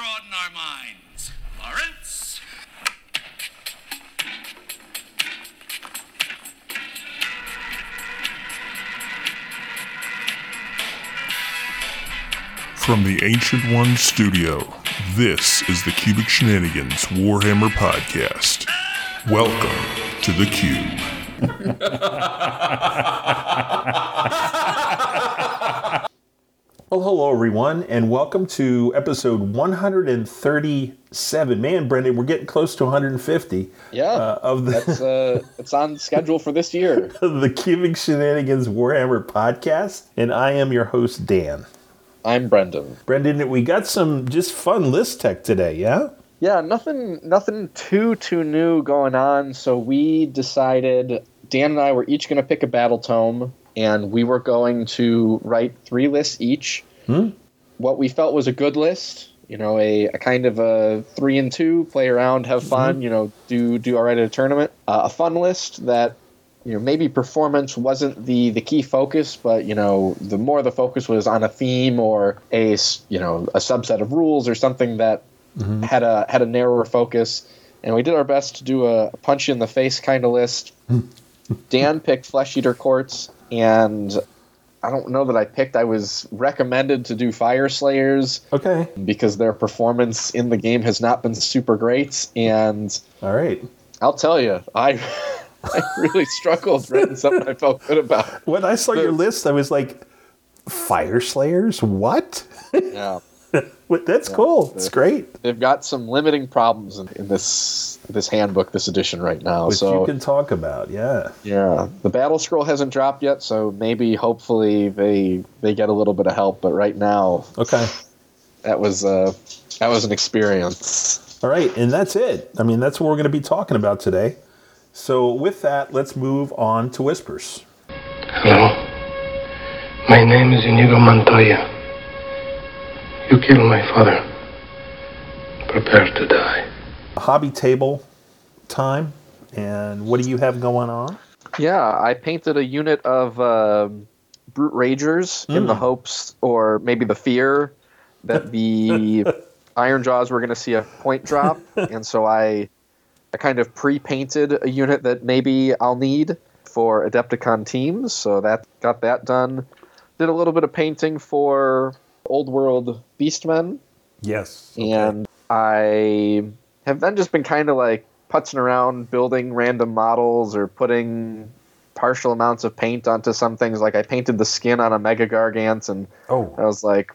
broaden our minds. Lawrence? From the Ancient One studio, this is the Cubic Shenanigans Warhammer Podcast. Welcome to the Cube. Well, hello everyone, and welcome to episode 137. Man, Brendan, we're getting close to 150 Yeah, uh, of the that's uh, it's on schedule for this year. the Cubic Shenanigans Warhammer podcast, and I am your host Dan. I'm Brendan. Brendan, we got some just fun list tech today, yeah? Yeah, nothing, nothing too too new going on. So we decided Dan and I were each going to pick a battle tome, and we were going to write three lists each. Hmm? What we felt was a good list. You know, a, a kind of a three and two, play around, have fun. You know, do do all right at a tournament. Uh, a fun list that you know maybe performance wasn't the the key focus but you know the more the focus was on a theme or a you know a subset of rules or something that had a had a narrower focus and we did our best to do a punch in the face kind of list dan picked flesh eater courts and i don't know that i picked i was recommended to do fire slayers Okay. because their performance in the game has not been super great and All right. I'll tell you, I I really struggled writing something I felt good about. When I saw your list, I was like, Fire Slayers? What? Yeah, What- That's cool. It's great. they've got some limiting problems in, in this this handbook, this edition right now. Which so you can talk about, yeah. yeah, the battle scroll hasn't dropped yet, so maybe hopefully they they get a little bit of help. But right now, Okay. that was uh that was an experience. All right, and that's it. I mean, that's what we're going to be talking about today. So, with that, let's move on to Whispers. Hello. My name is Inigo Montoya. You killed my father. Prepare to die. Hobby table time, and what do you have going on? Yeah, I painted a unit of um brute ragers in the hopes, or maybe the fear, that the Ironjawz were going to see a point drop, and so I, I kind of pre-painted a unit that maybe I'll need for Adepticon teams. So that got that done. Did a little bit of painting for Old World Beastmen, Yes. and I have then just been kind of like putzing around building random models or putting partial amounts of paint onto some things. Like I painted the skin on a Mega Gargant, and I Oh, was like,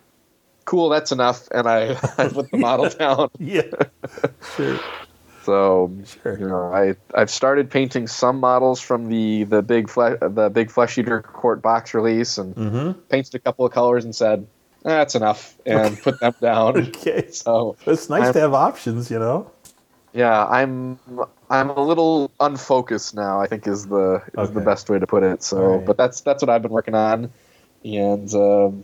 "Cool, that's enough." And I, I put the model down. yeah. sure. So Sure. you know, I I've started painting some models from the the big fle- the big flesh eater court box release, and Mm-hmm. painted a couple of colors and said, "That's enough," and put them down. Okay. So It's nice I'm- to have options, you know? Yeah, I'm I'm a little unfocused now. I think is the is the best way to put it. So, Alright. but that's that's what I've been working on, and um,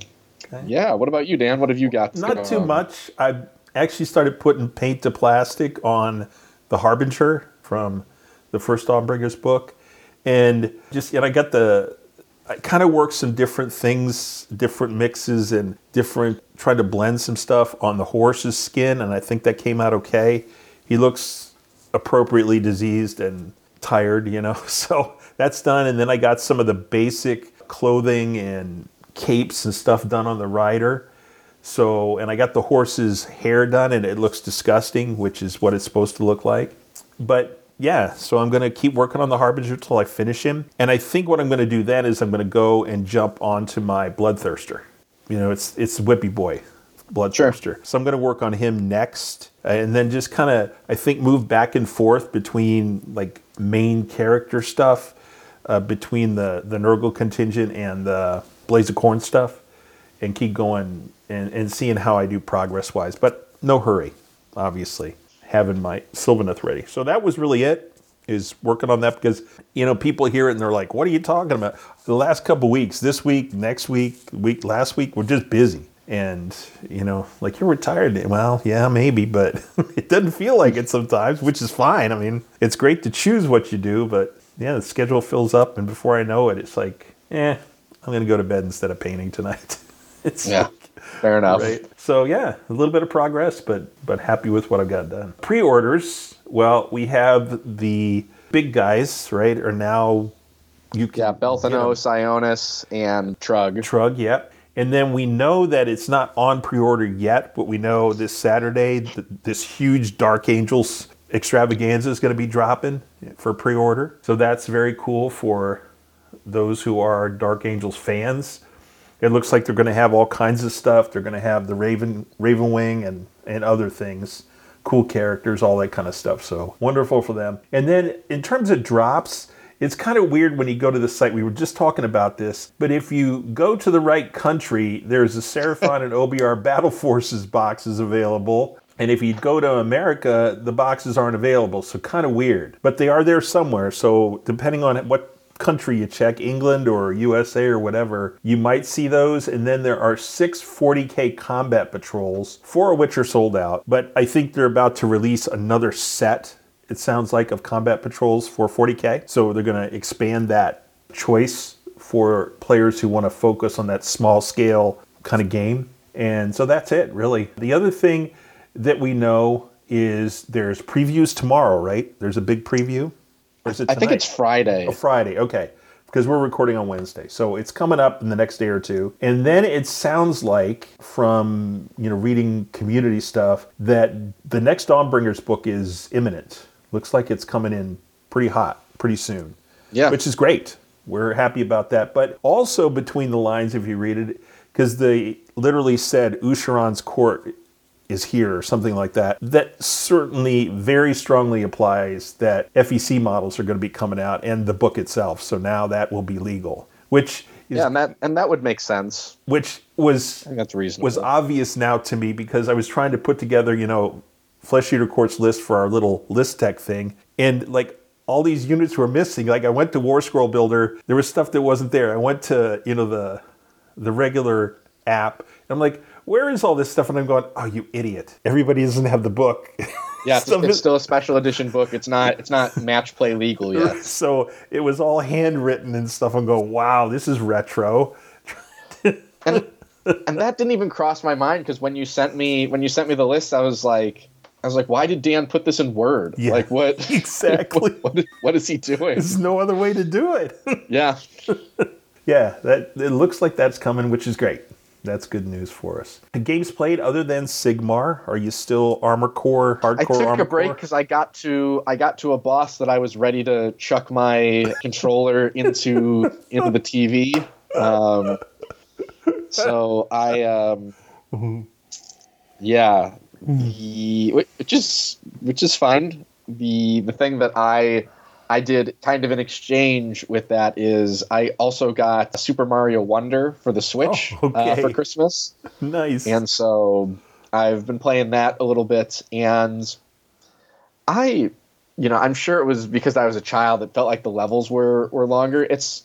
Okay. yeah. What about you, Dan? What have you got? Not too on? much. I actually started putting paint to plastic on the Harbinger from the first Dawnbringers book, and just and I got the. I kind of worked some different things, different mixes, and different. Tried to blend some stuff on the horse's skin, and I think that came out okay. He looks appropriately diseased and tired, you know. So that's done, and then I got some of the basic clothing and capes and stuff done on the rider. So, and I got the horse's hair done, and it looks disgusting, which is what it's supposed to look like. But yeah, so I'm going to keep working on the Harbinger till I finish him. And I think what I'm going to do then is I'm going to go and jump onto my Bloodthirster. You know, it's it's Whippy Boy, Bloodthirster. So I'm going to work on him next, and then just kind of I think move back and forth between like main character stuff, uh, between the the Nurgle contingent and the Blades of Khorne stuff and keep going and, and seeing how I do progress wise. But no hurry, obviously, having my Sylvaneth ready. So that was really it, is working on that because, you know, people hear it and they're like, what are you talking about? The last couple weeks, this week, next week, week, last week, we're just busy. And, you know, like you're retired. Well, yeah, maybe, but it doesn't feel like it sometimes, which is fine. I mean, it's great to choose what you do, but yeah, the schedule fills up. And before I know it, it's like, eh, I'm going to go to bed instead of painting tonight. It's Yeah. Fair enough. right? So yeah, a little bit of progress, but but happy with what I've got done. Pre-orders. Well, we have the big guys, right? Are now you can Yeah, get 'em. Belthano, Sionis, and Trugg. Trugg, yep. And then we know that it's not on pre-order yet, but we know this Saturday th- this huge Dark Angels extravaganza is going to be dropping for pre-order. So that's very cool for those who are Dark Angels fans. It looks like they're going to have all kinds of stuff. They're going to have the Raven Ravenwing and and other things, cool characters, all that kind of stuff. So wonderful for them. And then in terms of drops, it's kind of weird when you go to the site. We were just talking about this, but if you go to the right country, there's a Seraphon and OBR Battle Forces boxes available. And if you go to America, the boxes aren't available. So kind of weird. But they are there somewhere. So depending on what country you check, England or USA or whatever, you might see those. And then there are six 40K combat patrols, four of which are sold out. But I think they're about to release another set, it sounds like, of combat patrols for 40K. So they're going to expand that choice for players who want to focus on that small scale kind of game. And so that's it, really. The other thing that we know is there's previews tomorrow, right? There's a big preview. Or is it I think it's Friday. Oh, Friday, okay. Because we're recording on Wednesday. So it's coming up in the next day or two. And then it sounds like from, you know, reading community stuff that the next Dawnbringers book is imminent. Looks like it's coming in pretty hot, pretty soon. Yeah. Which is great. We're happy about that. But also between the lines, if you read it, because they literally said Ushoran's court is here or something like that. That certainly very strongly applies that FEC models are going to be coming out and the book itself. So now that will be legal, which is, yeah, and that and that would make sense. which was that's reasonable. was obvious now to me because I was trying to put together, you know, Flesh Eater Court's list for our little list tech thing, and like all these units were missing. Like I went to War Scroll Builder, there was stuff that wasn't there. I went to you know the the regular app, and I'm like, where is all this stuff? And I'm going, oh, you idiot! Everybody doesn't have the book. yeah, it's, it's still a special edition book. It's not it's not match play legal yet. so it was all handwritten and stuff. I'm going, wow, this is retro. and and that didn't even cross my mind because when you sent me when you sent me the list, I was like, I was like, why did Dan put this in Word? Yeah, like what exactly. what, what, what is he doing? There's no other way to do it. yeah, Yeah, that it looks like that's coming, which is great. That's good news for us. The games played other than Sigmar, are you still Armor Core, hardcore I took Armor a break because I got to I got to a boss that I was ready to chuck my controller into into the TV. Um, so I um, yeah, the, which is which is fine. The the thing that I I did kind of an exchange with that is I also got Super Mario Wonder for the Switch Oh, uh, for Christmas. Nice. And so I've been playing that a little bit, and I, you know, I'm sure it was because I was a child. It felt like the levels were were longer. It's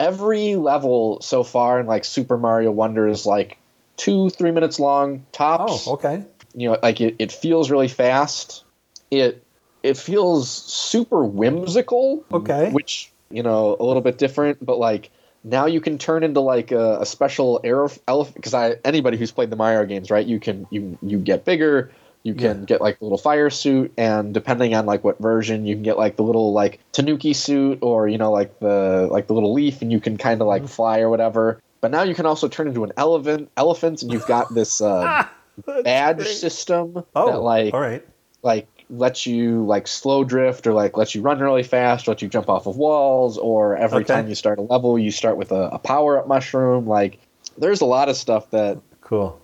every level so far in like Super Mario Wonder is like two three minutes long tops. oh, okay. You know, like it, it feels really fast. It it feels super whimsical. Okay. Which you know a little bit different, but like now you can turn into like a, a special air elephant because I anybody who's played the Mario games, right? You can you you get bigger. You can Yeah. get like a little fire suit, and depending on like what version, you can get like the little like Tanuki suit, or you know like the like the little leaf, and you can kind of like fly or whatever. But now you can also turn into an elephant, elephant, and you've got this uh, badge great. system Oh, that like all right. like lets you like slow drift or like lets you run really fast, lets you jump off of walls, or every Okay. time you start a level, you start with a, a power up mushroom. Like there's a lot of stuff that Cool.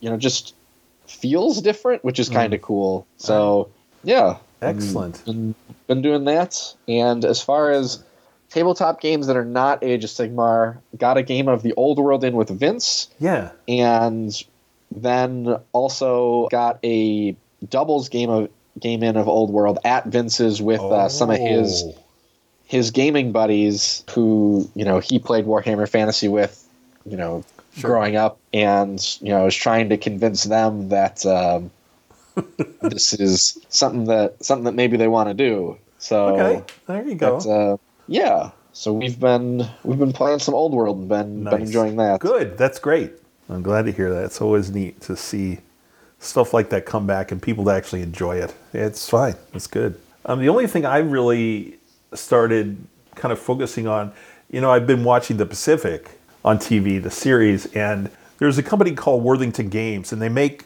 you know just feels different, which is mm. kind of cool. So yeah, Excellent. Mm, been, been doing that. And as far as tabletop games that are not Age of Sigmar, got a game of the Old World in with Vince Yeah. and then also got a doubles game of game in of Old World at Vince's with uh, some of his Oh. his gaming buddies who you know he played Warhammer Fantasy with, you know, Sure. growing up, and you know is trying to convince them that um, this is something that something that maybe they want to do. So Okay. There you go. but, uh, yeah. So we've been we've been playing some Old World and been been enjoying that. Good. That's great. I'm glad to hear that. It's always neat to see stuff like that come back and people to actually enjoy it. It's fine. It's good. Um, the only thing I really started kind of focusing on, you know, I've been watching The Pacific on TV, the series, and there's a company called Worthington Games, and they make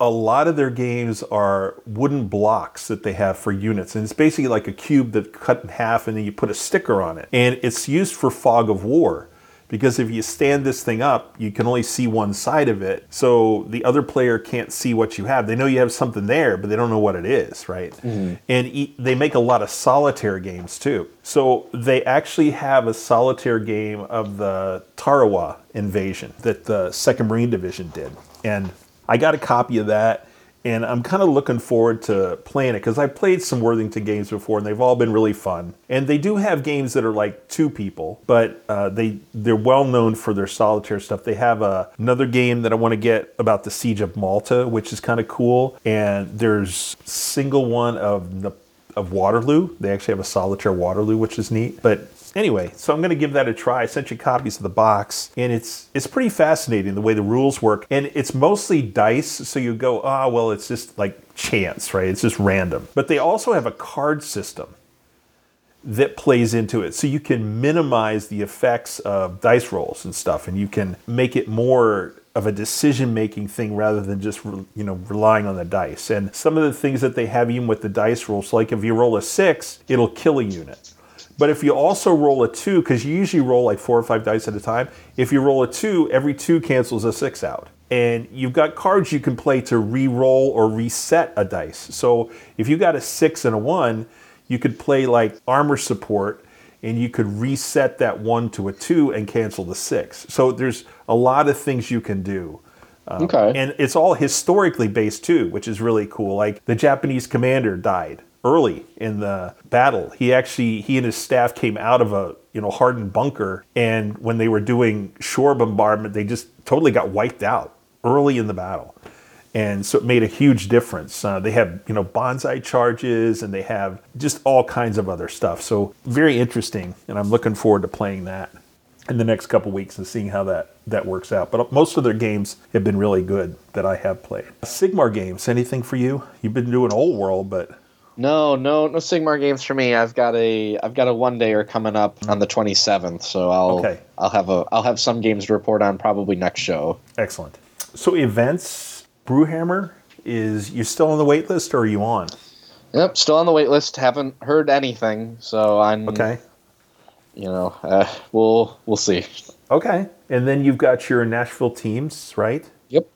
a lot of their games are wooden blocks that they have for units. And it's basically like a cube that cut in half and then you put a sticker on it. And it's used for fog of war because if you stand this thing up, you can only see one side of it. So the other player can't see what you have. They know you have something there, but they don't know what it is, right? Mm-hmm. And e- they make a lot of solitaire games too. So they actually have a solitaire game of the Tarawa invasion that the Second Marine Division did. And I got a copy of that, and I'm kind of looking forward to playing it because I've played some Worthington games before, and they've all been really fun. And they do have games that are like two people, but uh, they they're well known for their solitaire stuff. They have a, another game that I want to get about the Siege of Malta, which is kind of cool. And there's single one of the of Waterloo. They actually have a solitaire Waterloo, which is neat. But anyway, so I'm going to give that a try. I sent you copies of the box, and it's it's pretty fascinating the way the rules work. And it's mostly dice, so you go, ah, well, it's just like chance, right? It's just random. But they also have a card system that plays into it. So you can minimize the effects of dice rolls and stuff, and you can make it more of a decision making thing rather than just you know relying on the dice. And some of the things that they have even with the dice rolls, like if you roll a six, it'll kill a unit. But if you also roll a two, because you usually roll like four or five dice at a time, if you roll a two, every two cancels a six out. And you've got cards you can play to re-roll or reset a dice. So if you got a six and a one, you could play like armor support and you could reset that one to a two and cancel the six. So there's a lot of things you can do. Um, Okay. And it's all historically based too, which is really cool. Like the Japanese commander died early in the battle. He actually he and his staff came out of a you know hardened bunker, and when they were doing shore bombardment, they just totally got wiped out early in the battle. And so it made a huge difference. Uh, they have, you know, banzai charges and they have just all kinds of other stuff. So very interesting. And I'm looking forward to playing that in the next couple weeks and seeing how that, that works out. But most of their games have been really good that I have played. Sigmar games, anything for you? You've been doing Old World, but No, no, no Sigmar games for me. I've got a I've got a one dayer coming up on the 27th, so I'll Okay. I'll have a I'll have some games to report on probably next show. excellent. So events, Brewhammer, is you still on the wait list or are you on? Yep, still on the wait list. Haven't heard anything, so I'm Okay. You know, uh, we'll we'll see. Okay. And then you've got your Nashville teams, right? Yep.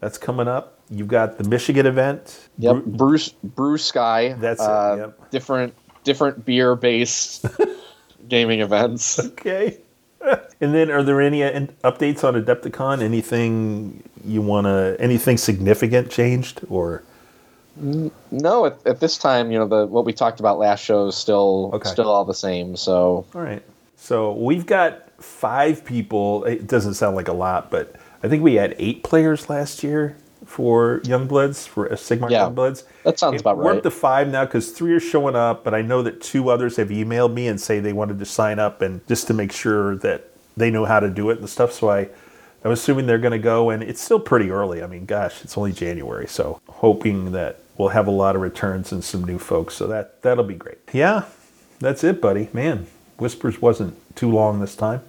That's coming up. You've got the Michigan event. Yep. Bruce Brew Sky. That's it, uh, yep. Different different beer based gaming events. Okay. and then, are there any uh, updates on Adepticon? Anything you want to? Anything significant changed, or No, at, at this time, you know, the what we talked about last show is still Okay. still all the same. So all right? So we've got five people. It doesn't sound like a lot, but I think we had eight players last year for Youngbloods for uh, Sigmar Yeah. Youngbloods. That sounds about right. We're up to five now because three are showing up, but I know that two others have emailed me and say they wanted to sign up and just to make sure that they know how to do it and stuff. So I, I'm assuming they're going to go, and it's still pretty early. I mean, gosh, it's only January, so hoping that we'll have a lot of returns and some new folks. So that that'll be great. Yeah, that's it, buddy. Man, Whispers wasn't too long this time.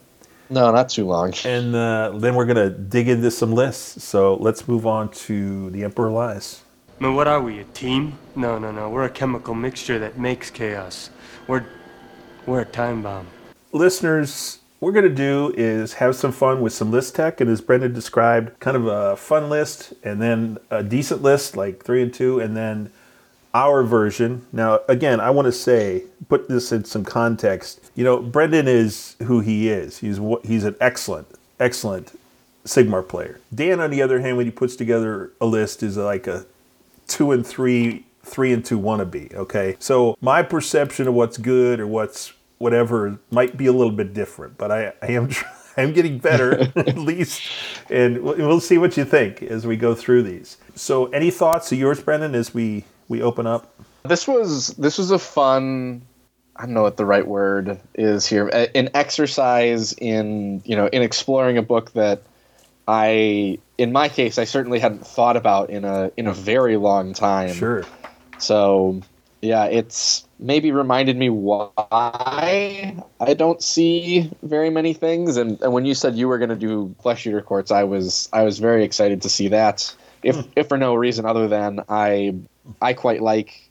No, not too long. And uh, then we're gonna dig into some lists. So let's move on to the Emperor Lies. Man, what are we, a team? No, no, no. We're a chemical mixture that makes chaos. We're we're a time bomb. listeners, what we're going to do is have some fun with some list tech. And as Brendan described, kind of a fun list and then a decent list like three and two, and then our version. Now, again, I want to say, put this in some context. You know, Brendan is who he is. He's he's an excellent, excellent Sigmar player. Dan, on the other hand, when he puts together a list, is like a two and three, three and two wannabe. Okay, so my perception of what's good or what's whatever might be a little bit different, but I, I am tr- I'm getting better at least, and we'll we'll see what you think as we go through these. So, any thoughts of yours, Brendan, as we we open up? This was this was a fun. I don't know what the right word is here. An exercise in you know in exploring a book that I, in my case, I certainly hadn't thought about in a in a very long time. Sure. So, yeah, it's maybe reminded me why I don't see very many things. And, and when you said you were going to do flesh eater courts, I was I was very excited to see that. If hmm. if for no reason other than I I quite like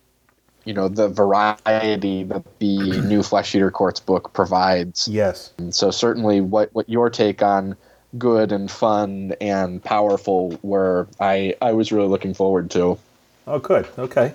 you know the variety that the new flesh eater courts book provides. Yes. And so certainly what what your take on good and fun and powerful were I I was really looking forward to. Oh, good. Okay.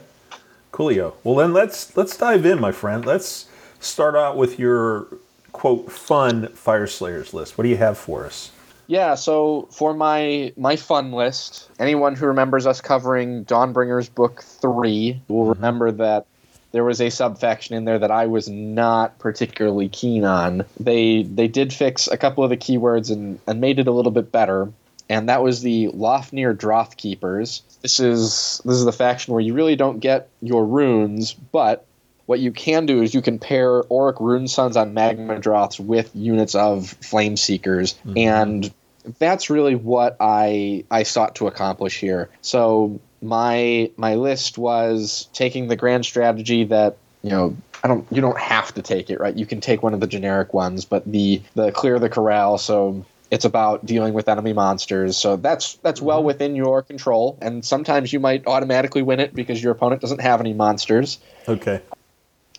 Coolio. Well, then let's let's dive in, my friend. Let's start out with your quote fun fire slayers list. What do you have for us? Yeah, so for my my fun list, anyone who remembers us covering Dawnbringer's book 3 will mm-hmm. remember that there was a subfaction in there that I was not particularly keen on. They they did fix a couple of the keywords and, and made it a little bit better. And that was the Lofnir Droth Keepers. This is this is the faction where you really don't get your runes, but what you can do is you can pair Auric Runesons on Magma Droths with units of Flame Seekers, mm-hmm. and that's really what I I sought to accomplish here. So my my list was taking the grand strategy that you know I don't you don't have to take it right. You can take one of the generic ones, but the the clear the corral. So it's about dealing with enemy monsters. So that's that's well mm-hmm. within your control, and sometimes you might automatically win it because your opponent doesn't have any monsters. Okay.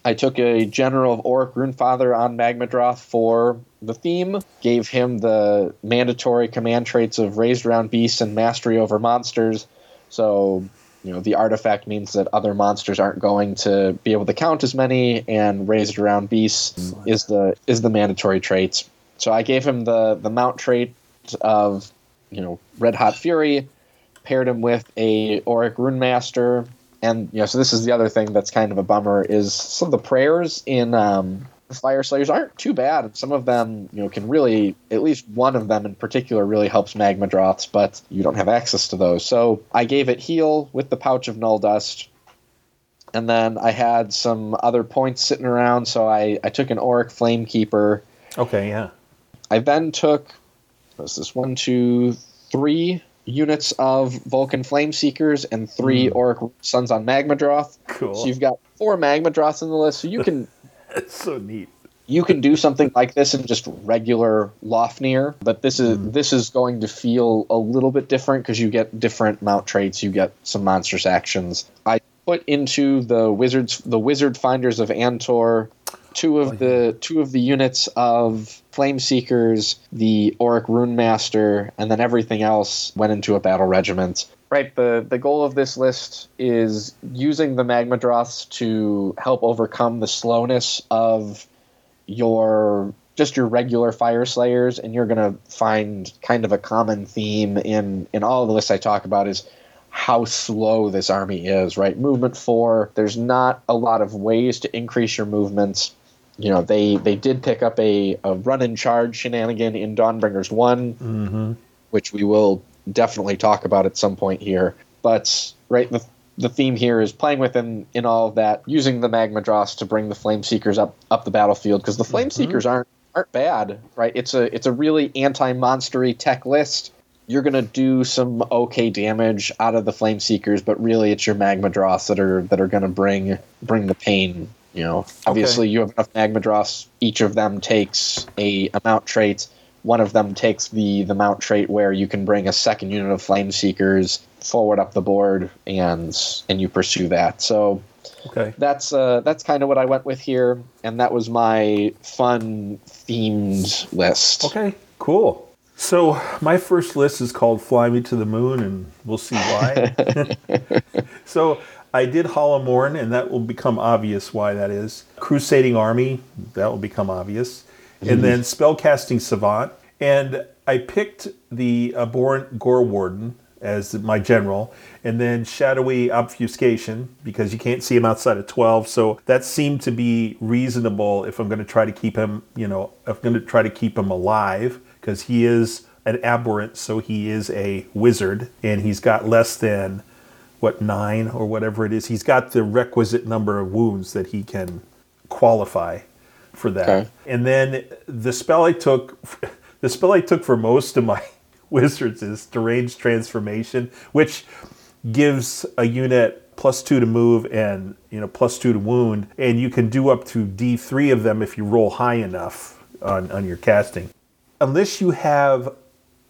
I took a general of Auric Runefather on Magmadroth for the theme, gave him the mandatory command traits of Raised Around Beasts and Mastery over Monsters. So, you know, the artifact means that other monsters aren't going to be able to count as many, and Raised Around Beasts is the is the mandatory traits. So I gave him the the mount trait of, you know, Red Hot Fury, paired him with a Auric Rune Master, and you know, so this is the other thing that's kind of a bummer is some of the prayers in um, Fire Slayers aren't too bad, and some of them, you know, can really at least one of them in particular really helps Magma Droths, but you don't have access to those. So I gave it heal with the pouch of Null Dust, and then I had some other points sitting around, so I I took an Auric Flame Keeper. Okay. Yeah. I then took was this one, two, three units of Vulkyn Flame Seekers and three hmm. Auric Suns on Magmadroth. Cool. So you've got four Magmadroths in the list. So you can It's so neat. you can do something like this in just regular Lofnir, but this is hmm. this is going to feel a little bit different because you get different mount traits. You get some monstrous actions. I put into the wizards the wizard finders of Antor two of oh, the two of the units of flame seekers the auric rune master and then everything else went into a battle regiment. Right the the goal of this list is using the magma droths to help overcome the slowness of your just your regular fire slayers and you're going to find kind of a common theme in in all the lists i talk about is how slow this army is right? Movement 4 there's not a lot of ways to increase your movements you know they they did pick up a, a run and charge shenanigan in dawnbringers one mm-hmm. which we will definitely talk about at some point here but right the the theme here is playing within in all of that, using the magma droths to bring the flame seekers up up the battlefield because the flame mm-hmm. seekers aren't aren't bad, right? It's a it's a really anti-monstery tech list. You're gonna do some okay damage out of the flame seekers, but really it's your magma dross that are that are gonna bring bring the pain. You know, obviously you have enough magma droths. Each of them takes a amount trait. One of them takes the the mount trait where you can bring a second unit of flame seekers forward up the board and and you pursue that. So Okay. that's uh, that's kind of what I went with here, and that was my fun themed list. Okay. Cool. So my first list is called "Fly Me to the Moon," and we'll see why. so I did Hollowmourne, and that will become obvious why that is. Crusading Army, that will become obvious, and mm-hmm. then Spellcasting Savant, and I picked the Abhorrant Gorewarden as my general, and then Shadowy Obfuscation because you can't see him outside of 12. So that seemed to be reasonable if I'm going to try to keep him, you know, if I'm going to try to keep him alive because he is an aberrant, so he is a wizard, and he's got less than what nine or whatever it is. He's got the requisite number of wounds that he can qualify for that. Okay. And then the spell I took, the spell I took for most of my wizards is deranged transformation, which gives a unit plus two to move and you know plus two to wound, and you can do up to D three of them if you roll high enough on, on your casting. Unless you have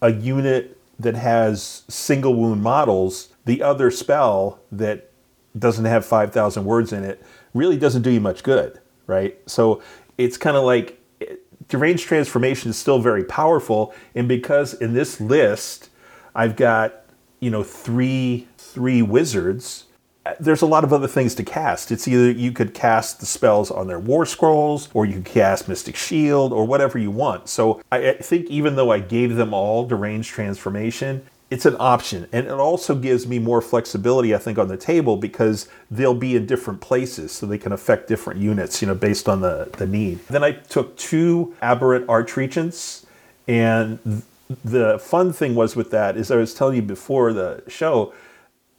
a unit that has single wound models, the other spell that doesn't have 5,000 words in it really doesn't do you much good, right? So it's kind of like eh, deranged transformation is still very powerful, and because in this list I've got you know three three wizards eh, there's a lot of other things to cast. It's either you could cast the spells on their war scrolls, or you could cast Mystic Shield, or whatever you want. So I think even though I gave them all deranged transformation, it's an option. And it also gives me more flexibility, I think, on the table because they'll be in different places so they can affect different units, you know, based on the, the need. Then I took two aberrant archregents and the fun thing was with that is I was telling you before the show,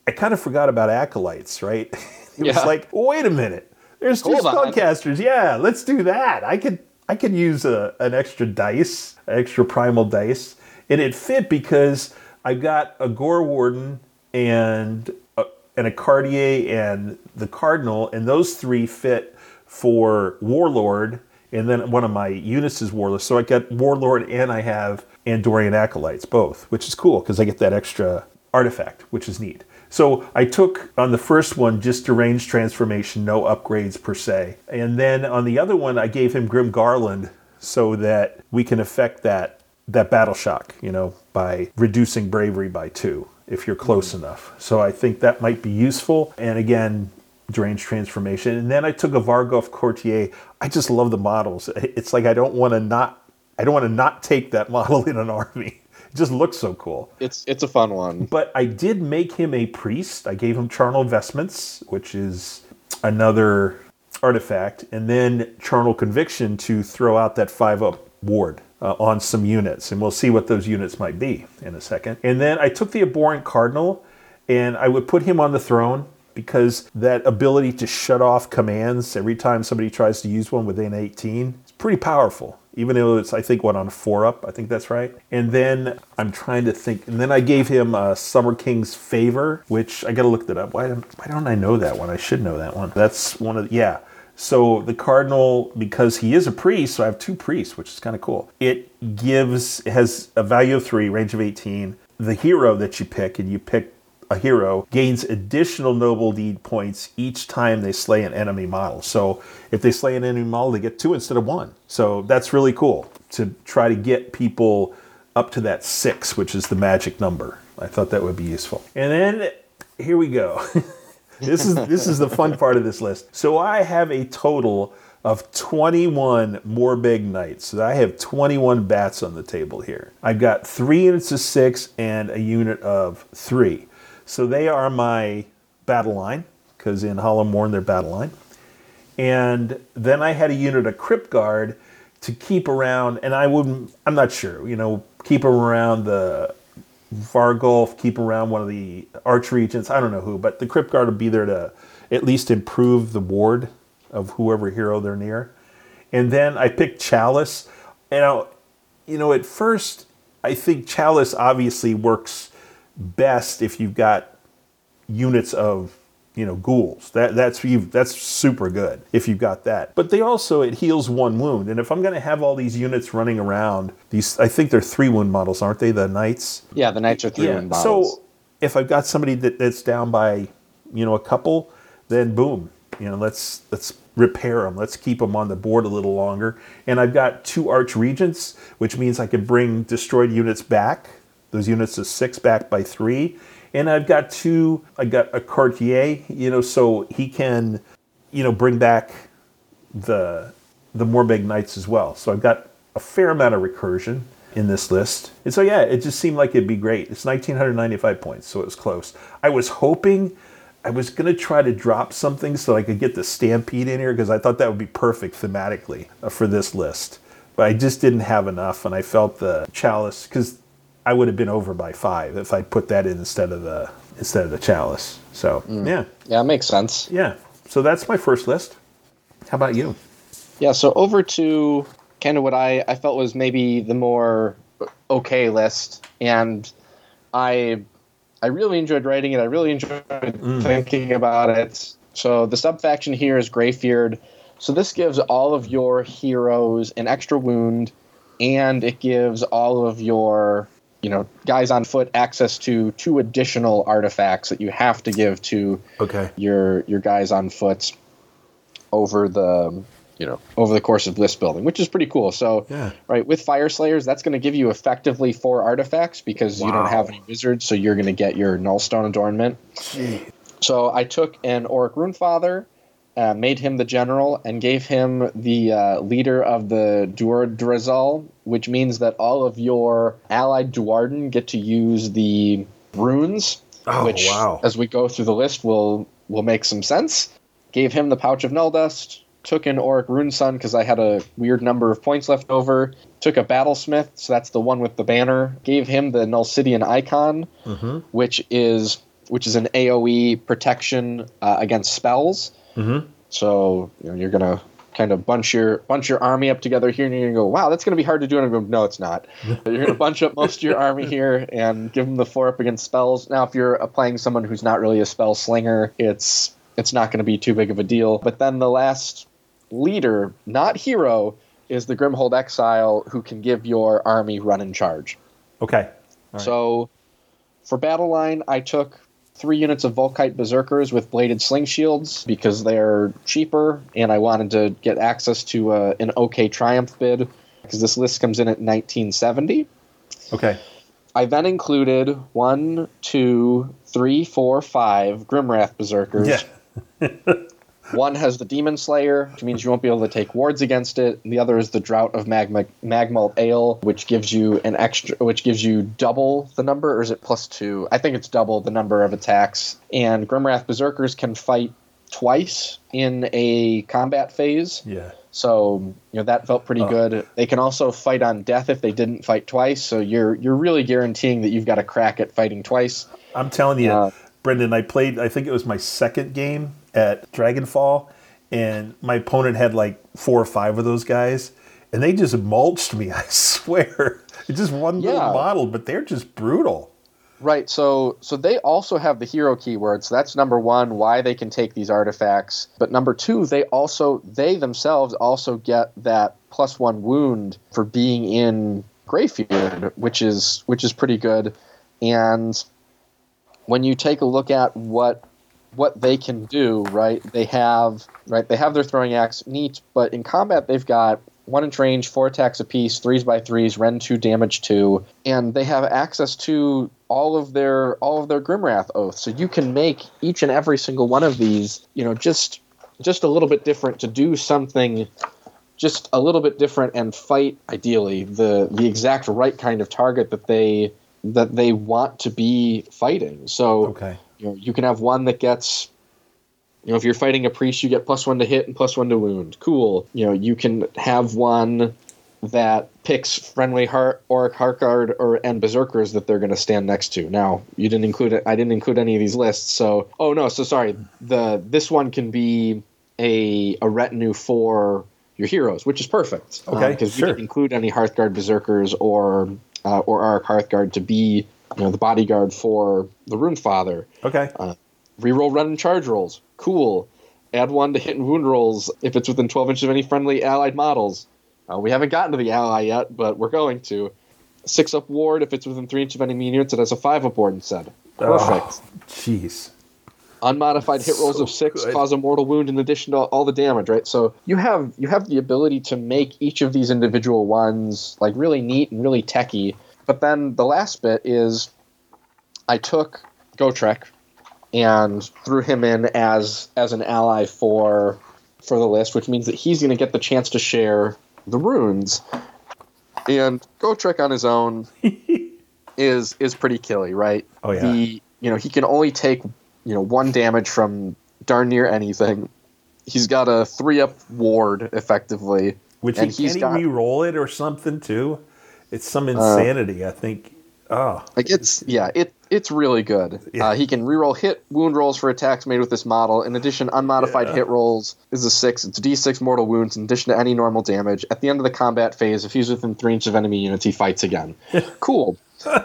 I kind of forgot about acolytes, right? it yeah. was like, wait a minute, there's two spellcasters. Yeah, let's do that. I could I could use a, an extra dice, extra primal dice, and it fit because I got a Gore Warden and a, and a Courtier and the Cardinal, and those three fit for Warlord, and then one of my units is Warlord. So I got Warlord and I have Andorian Acolytes both, which is cool because I get that extra artifact, which is neat. So I took on the first one just deranged transformation, no upgrades per se. And then on the other one, I gave him Grim Garland so that we can affect that that battle shock, you know, by reducing bravery by two if you're close mm-hmm. enough. So I think that might be useful. And again, deranged transformation. And then I took a Varghulf Courtier. I just love the models. It's like I don't want to not I don't want to not take that model in an army. It just looks so cool. It's it's a fun one. But I did make him a priest. I gave him charnel vestments, which is another artifact, and then charnel conviction to throw out that five up ward. Uh, on some units, and we'll see what those units might be in a second. And then I took the abhorrant cardinal, and I would put him on the throne because that ability to shut off commands every time somebody tries to use one within 18 is pretty powerful even though it's I think what on four up, I think that's right. And then I'm trying to think, and then I gave him a Summer King's Favor, which I got to look that up. Why why don't I know that one? I should know that one. That's one of the, yeah. So the cardinal, because he is a priest, so I have two priests, which is kind of cool. It gives it has a value of three, range of 18. The hero that you pick, and you pick a hero gains additional noble deed points each time they slay an enemy model. So if they slay an enemy model, they get two instead of one. So that's really cool to try to get people up to that six, which is the magic number. I thought that would be useful. And then here we go. this is this is the fun part of this list. So I have a total of 21 Morbheg Knights. So I have 21 bats on the table here. I've got three units of six and a unit of three. So they are my battle line, because in Hollowmourne they're battle line. And then I had a unit of Crypt Guard to keep around, and I wouldn't, I'm not sure, you know, keep them around the Varghulf, keep around one of the Archregents, I don't know who, but the Crypt Guard will be there to at least improve the ward of whoever hero they're near. And then I picked Chalice. You know, you know, at first I think Chalice obviously works best if you've got units of you know ghouls. That that's you that's super good if you've got that. But they also it heals one wound. And if i'm going to have all these units running around these i think they're three wound models aren't they the knights? Yeah the knights are three yeah. wound models. so if i've got somebody that, that's down by you know a couple then boom you know let's let's repair them let's keep them on the board a little longer. And i've got two arch regents which means i can bring destroyed units back. Those units are six back by three. And I've got two, I got a Courtier, you know, so he can, you know, bring back the the Morbheg Knights as well. So I've got a fair amount of recursion in this list. And so yeah, it just seemed like it'd be great. It's 1995 points, so it was close. I was hoping I was gonna try to drop something so I could get the Stampede in here because I thought that would be perfect thematically uh, for this list. But I just didn't have enough, and I felt the Chalice because I would have been over by five if I put that in instead of the instead of the chalice. So mm. yeah, yeah, it makes sense. Yeah, so that's my first list. How about you? Yeah, so over to kind of what I I felt was maybe the more okay list. and I I really enjoyed writing it. I really enjoyed thinking about it. So the sub faction here is Greyfyrd. So this gives all of your heroes an extra wound, and it gives all of your you know guys on foot access to two additional artifacts that you have to give to Okay. your your guys on foot over the you know over the course of list building, which is pretty cool. So Yeah. right with Fire Slayers, that's going to give you effectively four artifacts because you don't have any wizards, so you're going to get your Nullstone adornment. So I took an Auric Runefather, uh, made him the general, and gave him the uh, leader of the Duardrazal, which means that all of your allied Duardin get to use the runes, Oh, which, wow. as we go through the list, will will make some sense. Gave him the Pouch of Null Dust. Took an Auric Runeson because I had a weird number of points left over. Took a Battlesmith, so that's the one with the banner. Gave him the Nulsidian Icon, which is which is an AOE protection uh, against spells. Mhm. So you know, you're gonna kind of bunch your bunch your army up together here, and you're gonna go, "Wow, that's gonna be hard to do." And I'm going, "No, it's not." you're gonna bunch up most of your army here and give them the four up against spells. Now, if you're playing someone who's not really a spell slinger, it's it's not going to be too big of a deal. But then the last leader, not hero, is the Grimhold Exile, who can give your army run and charge. Okay. So for battle line, I took three units of Vulkite Berserkers with bladed sling shields because they're cheaper, and I wanted to get access to uh, an OK Triumph bid because this list comes in at 1970. Okay. I then included one, two, three, four, five Grimwrath Berserkers. Yeah. One has the Demon Slayer, which means you won't be able to take wards against it. And the other is the Drought of Magma Magmalt Ale, which gives you an extra, which gives you double the number, or is it plus two? I think it's double the number of attacks. And Grimwrath Berserkers can fight twice in a combat phase. Yeah. So you know that felt pretty Oh. good. They can also fight on death if they didn't fight twice. So you're you're really guaranteeing that you've got a crack at fighting twice. I'm telling you, Uh, Brendan, I played, I think it was my second game at Dragonfall, and my opponent had like four or five of those guys, and they just mulched me, I swear. It's just one little model, but they're just brutal. Right. So so they also have the hero keyword. So that's number one, why they can take these artifacts. But number two, they also they themselves also get that plus one wound for being in Greyfield, which is which is pretty good. And when you take a look at what what they can do, right? They have right, they have their throwing axe, neat, but in combat they've got one inch range, four attacks apiece, threes by threes, rend two, damage two, and they have access to all of their all of their Grimwrath oaths. So you can make each and every single one of these, you know, just just a little bit different to do something just a little bit different and fight ideally the the exact right kind of target that they that they want to be fighting. So Okay. You know, you can have one that gets you know, if you're fighting a priest, you get plus one to hit and plus one to wound. Cool. You know, you can have one that picks friendly heart or heart guard or and berserkers that they're going to stand next to. Now, you didn't include it. I didn't include any of these lists. So, oh no, so sorry. The this one can be a a retinue for your heroes, which is perfect. Okay, because sure. you didn't include any Hearthguard berserkers or uh, or Arc Hearthguard to be you know the bodyguard for the Rune Father. Okay. Reroll run and charge rolls. Cool. Add one to hit and wound rolls if it's within 12 inches of any friendly allied models. Uh, we haven't gotten to the ally yet, but we're going to. Six up ward if it's within three inches of enemy units. It has a five up ward instead. Perfect. Oh, Jeez. Unmodified hit rolls of six good. cause a mortal wound in addition to all the damage, right? So you have you have the ability to make each of these individual ones like really neat and really techy. But then the last bit is I took Gotrek and threw him in as as an ally for for the list, which means that he's going to get the chance to share the runes. And Gotrek on his own is is pretty killy, right? Oh, yeah. The you know he can only take you know one damage from darn near anything. He's got a three up ward effectively, Which he, he's can got he re-roll it or something too? It's some insanity, I think. Oh, Like it's yeah, it it's really good. Yeah. Uh, he can reroll hit wound rolls for attacks made with this model. In addition, unmodified Yeah. hit rolls is a six. It's d6 mortal wounds in addition to any normal damage. At the end of the combat phase, if he's within three inches of enemy units, he fights again. cool.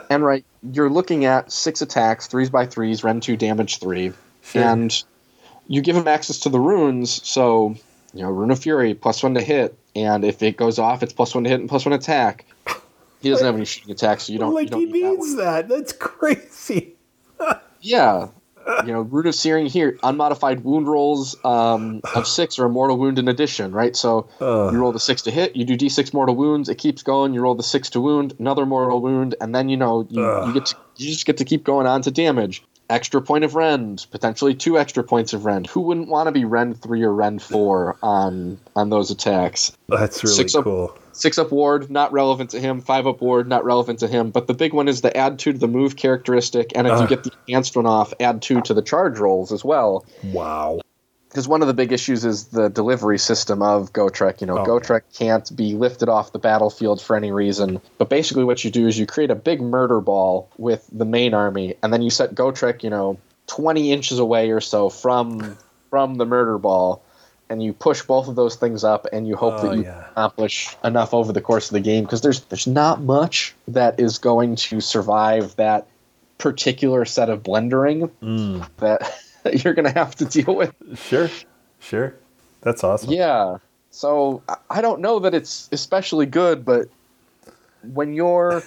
and right, you're looking at six attacks, threes by threes, Ren two damage three, and you give him access to the runes. So you know, Rune of Fury plus one to hit, and if it goes off, it's plus one to hit and plus one attack. He doesn't have any shooting attacks, so you don't. you like don't he need that needs that. That's crazy. Yeah. You know, Root of Searing here, unmodified wound rolls um, of six or a mortal wound in addition, right? So you roll the six to hit, you do d6 mortal wounds, it keeps going, you roll the six to wound, another mortal wound, and then you know you, you get to, you just get to keep going on to damage. Extra point of rend, potentially two extra points of rend. Who wouldn't want to be rend three or rend four on on those attacks? That's really Six up- cool. Six up ward, not relevant to him. Five up ward, not relevant to him. But the big one is the add two to the move characteristic, and if you uh. get the enhanced one off, add two to the charge rolls as well. Wow. Because one of the big issues is the delivery system of Gotrek. You know, Oh, Gotrek can't be lifted off the battlefield for any reason. But basically, what you do is you create a big murder ball with the main army, and then you set Gotrek, you know, 20 inches away or so from from the murder ball, and you push both of those things up, and you hope Oh, that you yeah. accomplish enough over the course of the game. Because there's there's not much that is going to survive that particular set of blendering Mm. that you're going to have to deal with. Sure. Sure. That's awesome. Yeah. So I- I don't know that it's especially good, but when you're,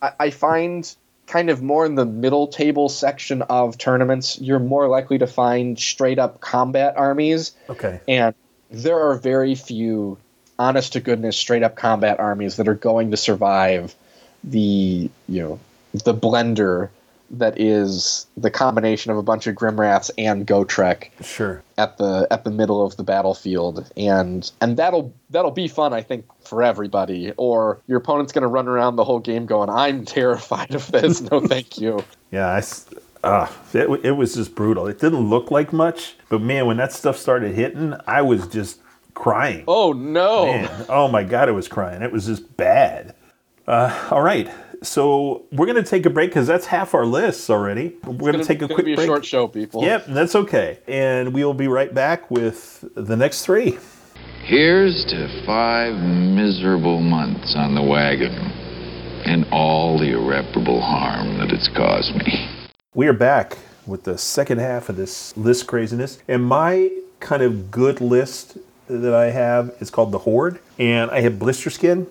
I, I find kind of more in the middle table section of tournaments, you're more likely to find straight up combat armies, Okay. and there are very few, honest to goodness, straight up combat armies that are going to survive the you know the blender that is the combination of a bunch of Grimwraths and Gotrek Sure. at the at the middle of the battlefield and and that'll that'll be fun i think for everybody or your opponent's going to run around the whole game going i'm terrified of this no thank you Yeah. I, s- ah, it, it was just brutal. It didn't look like much, but man, when that stuff started hitting, I was just crying. oh no Man, oh my God, I was crying. It was just bad. Uh, all right. So we're going to take a break because that's half our list already. We're going to take a gonna quick be a break. short show people Yep, that's okay. And we will be right back with the next three. Here's to five miserable months on the wagon and all the irreparable harm that it's caused me. We are back with the second half of this list craziness. And my kind of good list that I have is called the Horde. And I have Blister Skin.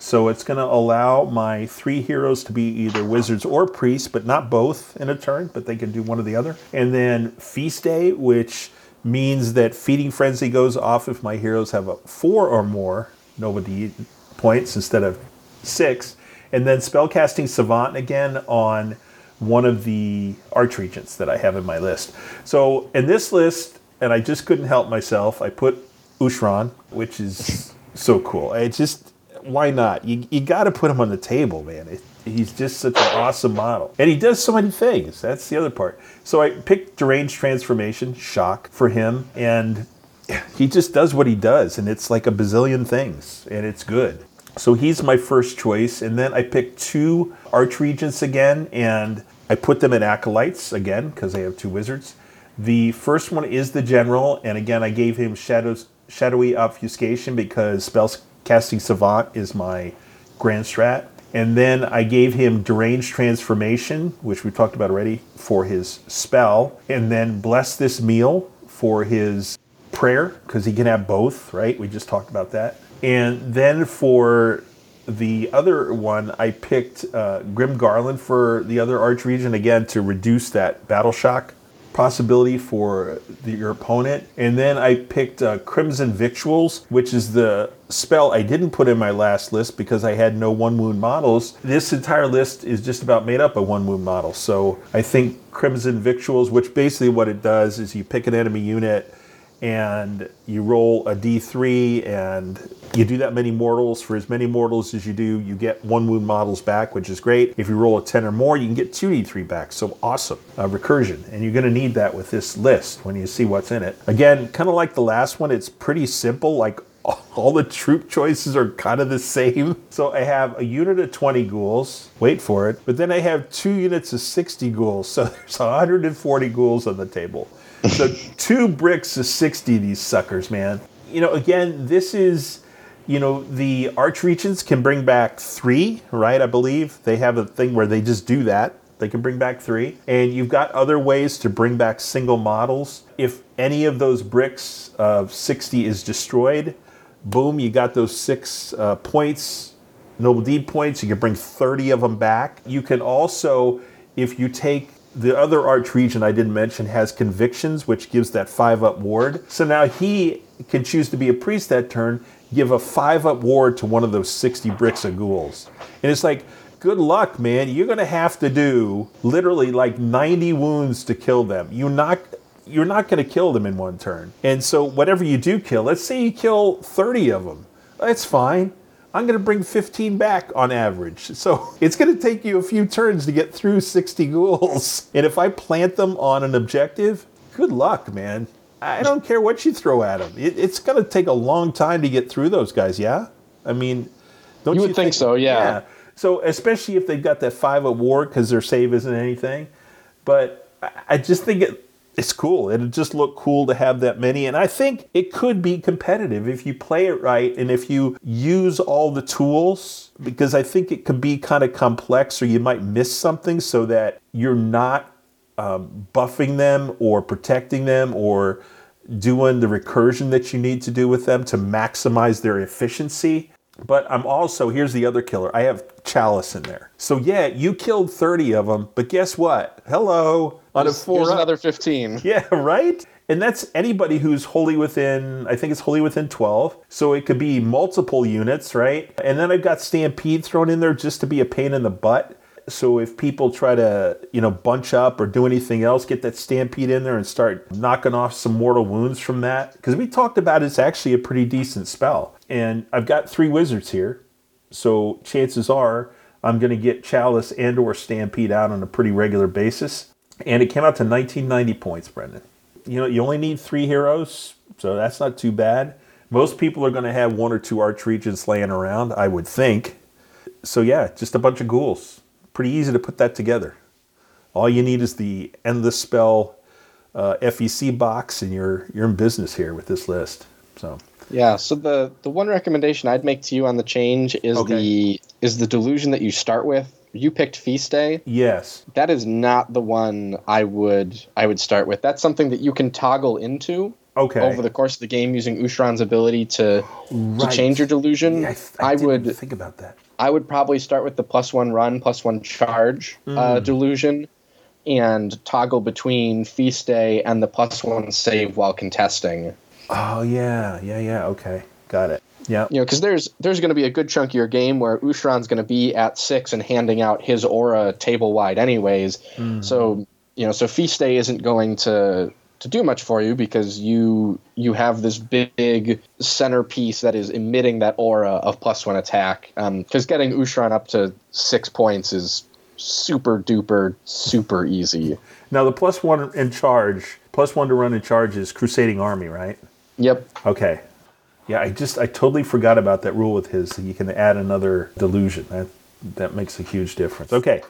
So it's going to allow my three heroes to be either wizards or priests, but not both in a turn, but they can do one or the other. And then Feast Day, which means that Feeding Frenzy goes off if my heroes have a four or more nobody points instead of six. And then Spellcasting Savant again on one of the archregents that I have in my list. So in this list, and I just couldn't help myself, I put Ushoran, which is so cool. I just, why not? You, you got to put him on the table, man. It, he's just such an awesome model. And he does so many things. That's the other part. So I picked Deranged Transformation, Shock, for him. And he just does what he does. And it's like a bazillion things. And it's good. So he's my first choice. And then I picked two Archregents again. And I put them in Acolytes again because I have two wizards. The first one is the General. And again, I gave him Shadows, Shadowy Obfuscation because spells casting Savant is my Grand Strat. And then I gave him Deranged Transformation, which we talked about already, for his spell. And then Bless This Meal for his prayer, because he can have both, right? We just talked about that. And then for the other one, I picked uh, Grim Garland for the other Arch Regent, again, to reduce that battle shock possibility for the, your opponent. And then I picked uh, Crimson Victuals, which is the spell I didn't put in my last list because I had no one wound models. This entire list is just about made up of one wound models. So I think Crimson Victuals, which basically what it does is you pick an enemy unit and you roll a d3 and you do that many mortals. For as many mortals as you do you get one wound models back which is great. If you roll a 10 or more you can get 2d3 back. So awesome uh, recursion. And you're going to need that with this list when you see what's in it. Again kind of like the last one it's pretty simple. Like all the troop choices are kind of the same. So I have a unit of 20 ghouls, wait for it, but then I have two units of 60 ghouls. So there's 140 ghouls on the table. So two bricks of 60 these suckers, man. You know, again, this is you know, the Archregents can bring back three, right? I believe they have a thing where they just do that. They can bring back three. And you've got other ways to bring back single models. If any of those bricks of 60 is destroyed, boom, you got those six uh, points, noble deed points. You can bring 30 of them back. You can also, if you take the other arch regent I didn't mention has convictions, which gives that five up ward. So now he can choose to be a priest that turn, give a five up ward to one of those 60 bricks of ghouls. And it's like, good luck, man. You're going to have to do literally like 90 wounds to kill them. You're not. You're not going to kill them in one turn. And so, whatever you do kill, let's say you kill 30 of them, that's fine. I'm going to bring 15 back on average. So it's going to take you a few turns to get through 60 ghouls. And if I plant them on an objective, good luck, man. I don't care what you throw at them. It, it's going to take a long time to get through those guys, yeah? I mean, don't You would think so, yeah. So, especially if they've got that five award because their save isn't anything. But I just think it, it's cool. It'd just look cool to have that many. And I think it could be competitive if you play it right and if you use all the tools, because I think it could be kind of complex or you might miss something so that you're not um, buffing them or protecting them or doing the recursion that you need to do with them to maximize their efficiency. But I'm also, here's the other killer. I have Chalice in there. So yeah, you killed 30 of them, but guess what? Hello, on a four here's up- another 15. yeah, right? And that's anybody who's wholly within, I think it's wholly within 12. So it could be multiple units, right? And then I've got Stampede thrown in there just to be a pain in the butt. So if people try to, you know, bunch up or do anything else, get that Stampede in there and start knocking off some mortal wounds from that. Because we talked about it's actually a pretty decent spell. And I've got three wizards here. So chances are I'm going to get Chalice and or Stampede out on a pretty regular basis. And it came out to 1990 points, Brendan. You know, you only need three heroes, so that's not too bad. Most people are going to have one or two archregents laying around, I would think. So yeah, just a bunch of ghouls. Pretty easy to put that together. All you need is the endless spell uh, FEC box, and you're you're in business here with this list. So Yeah, so the the one recommendation I'd make to you on the change is Okay. the is the delusion that you start with. You picked Feast Day. yes, That is not the one I would I would start with. That's something that you can toggle into okay. over the course of the game using Ushoran's ability to, to change your delusion. Yeah, I, I, would think about that. I would probably start with the plus one run, plus one charge uh, Mm. delusion, and toggle between Feast Day and the plus one save while contesting. Oh yeah, yeah, yeah. Okay, got it. Yeah. You know, because there's there's going to be a good chunk of your game where Ushoran's going to be at six and handing out his aura table wide anyways. Mm-hmm. So you know, so Feast Day isn't going to to do much for you because you you have this big centerpiece that is emitting that aura of plus one attack. Um, because getting Ushran up to six points is super duper super easy. Now the plus one in charge, plus one to run in charge is Crusading Army, right? Yep. Okay. Yeah, I just I totally forgot about that rule with his. You can add another delusion. That that makes a huge difference. Okay.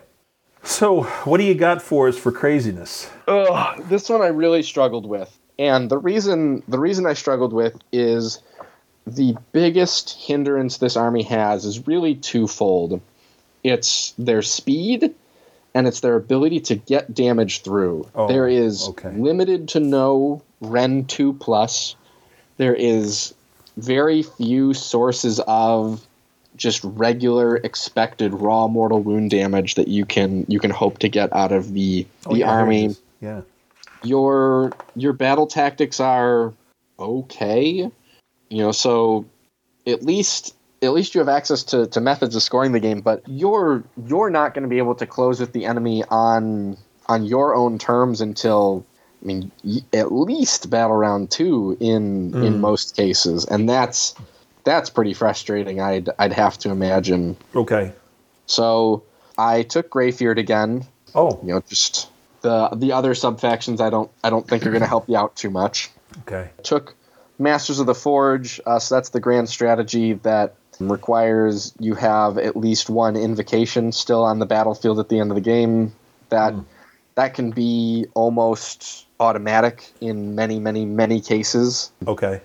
So what do you got for us for craziness? Ugh, this one I really struggled with, and the reason the reason I struggled with is the biggest hindrance this army has is really twofold. It's their speed, and it's their ability to get damage through. Oh, there is okay. limited to no Ren two plus. There is very few sources of just regular expected raw mortal wound damage that you can you can hope to get out of the Oh, the yeah, army. Yeah. your your battle tactics are okay you know so at least at least you have access to, to methods of scoring the game but you're you're not going to be able to close with the enemy on on your own terms until i mean at least battle round 2 in in most cases and that's that's pretty frustrating i'd i'd have to imagine Okay. so i took Greyfyrd again Oh. you know just the the other sub factions i don't i don't think are going to help you out too much Okay. took masters of the forge uh, so that's the grand strategy that requires you have at least one invocation still on the battlefield at the end of the game that that can be almost automatic in many many many cases Okay.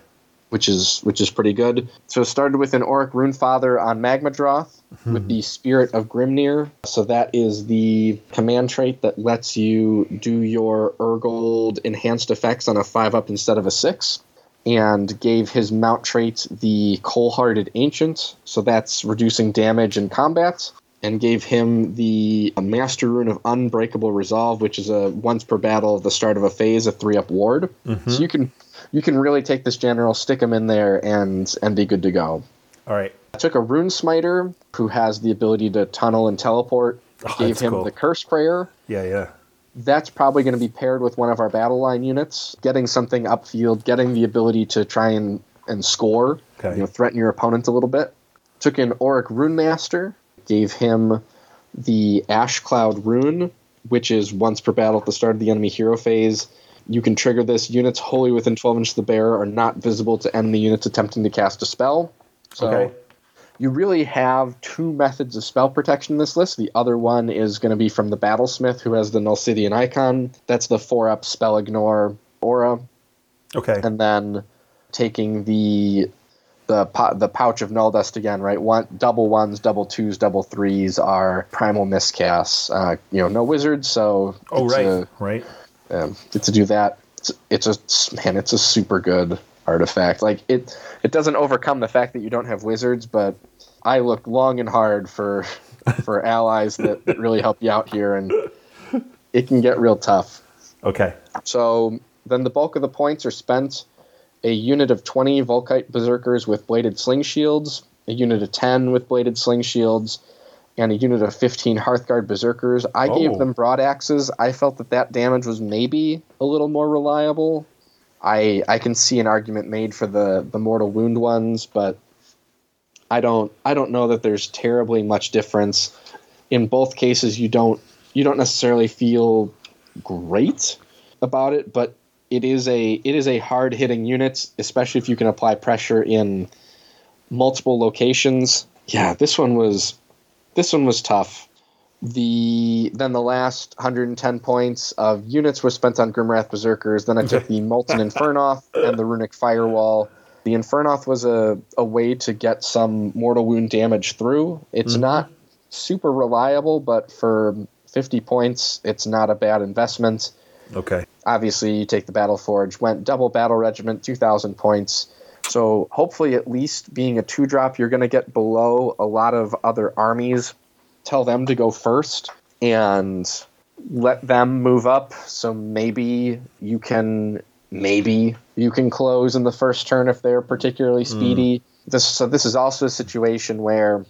which is which is pretty good. So it started with an Auric Runefather on Magmadroth hmm. with the Spirit of Grimnir. So that is the command trait that lets you do your Urgold enhanced effects on a five up instead of a six. And gave his mount trait the Cold-Hearted Ancient, so that's reducing damage in combat. And gave him the uh, Master Rune of Unbreakable Resolve, which is a once per battle at the start of a phase, a three up ward. Mm-hmm. So you can you can really take this general, stick him in there, and and be good to go. All right. I took a Rune Smiter who has the ability to tunnel and teleport. Oh, gave him cool. the Curse Prayer. Yeah, yeah. That's probably going to be paired with one of our battle line units, getting something upfield, getting the ability to try and, and score, Okay. you know, threaten your opponent a little bit. Took in Auric Rune Master, gave him the Ash Cloud Rune, which is once per battle at the start of the enemy hero phase. You can trigger this. Units wholly within 12 inches of the bearer are not visible to enemy units attempting to cast a spell. So Okay. you really have two methods of spell protection in this list. The other one is going to be from the Battlesmith, who has the Nulsidian icon. That's the four up spell ignore aura, Okay. and then taking the the po- the pouch of null dust again. Right, one double ones, double twos, double threes are primal miscasts. Uh, you know, no wizards, so oh, right. a- right. um, get to do that. It's, it's a man, it's a super good artifact. Like it, it doesn't overcome the fact that you don't have wizards, but I looked long and hard for for allies that, that really help you out here, and it can get real tough. Okay. So then the bulk of the points are spent. A unit of 20 Vulkite Berserkers with bladed sling shields, a unit of 10 with bladed sling shields, and a unit of 15 Hearthguard Berserkers. I Oh. gave them broad axes. I felt that that damage was maybe a little more reliable. I I can see an argument made for the the mortal wound ones, but I don't I don't know that there's terribly much difference. In both cases, you don't you don't necessarily feel great about it, but it is a it is a hard hitting unit, especially if you can apply pressure in multiple locations. Yeah, this one was this one was tough. The then the last 110 points of units were spent on Grimwrath Berserkers. Then I took the Molten Infernoth and the Runic Fyrewall. The Infernoth was a, a way to get some mortal wound damage through. It's mm-hmm. not super reliable, but for 50 points, it's not a bad investment. Okay. Obviously, you take the Battle Forge, went double Battle Regiment, 2,000 points. So hopefully, at least being a two drop, you're going to get below a lot of other armies. Tell them to go first and let them move up. So maybe you can maybe you can close in the first turn if they're particularly hmm. speedy. This so this is also a situation where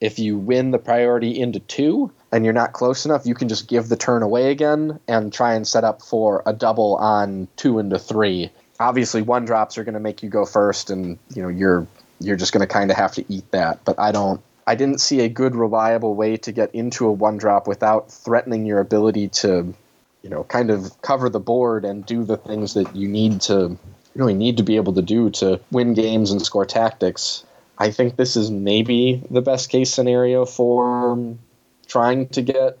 if you win the priority into two and you're not close enough, you can just give the turn away again and try and set up for a double on two into three. Obviously, one drops are going to make you go first, and you know you're you're just going to kind of have to eat that. But I don't. I didn't see a good, reliable way to get into a one drop without threatening your ability to, you know, kind of cover the board and do the things that you need to really need to be able to do to win games and score tactics. I think this is maybe the best case scenario for trying to get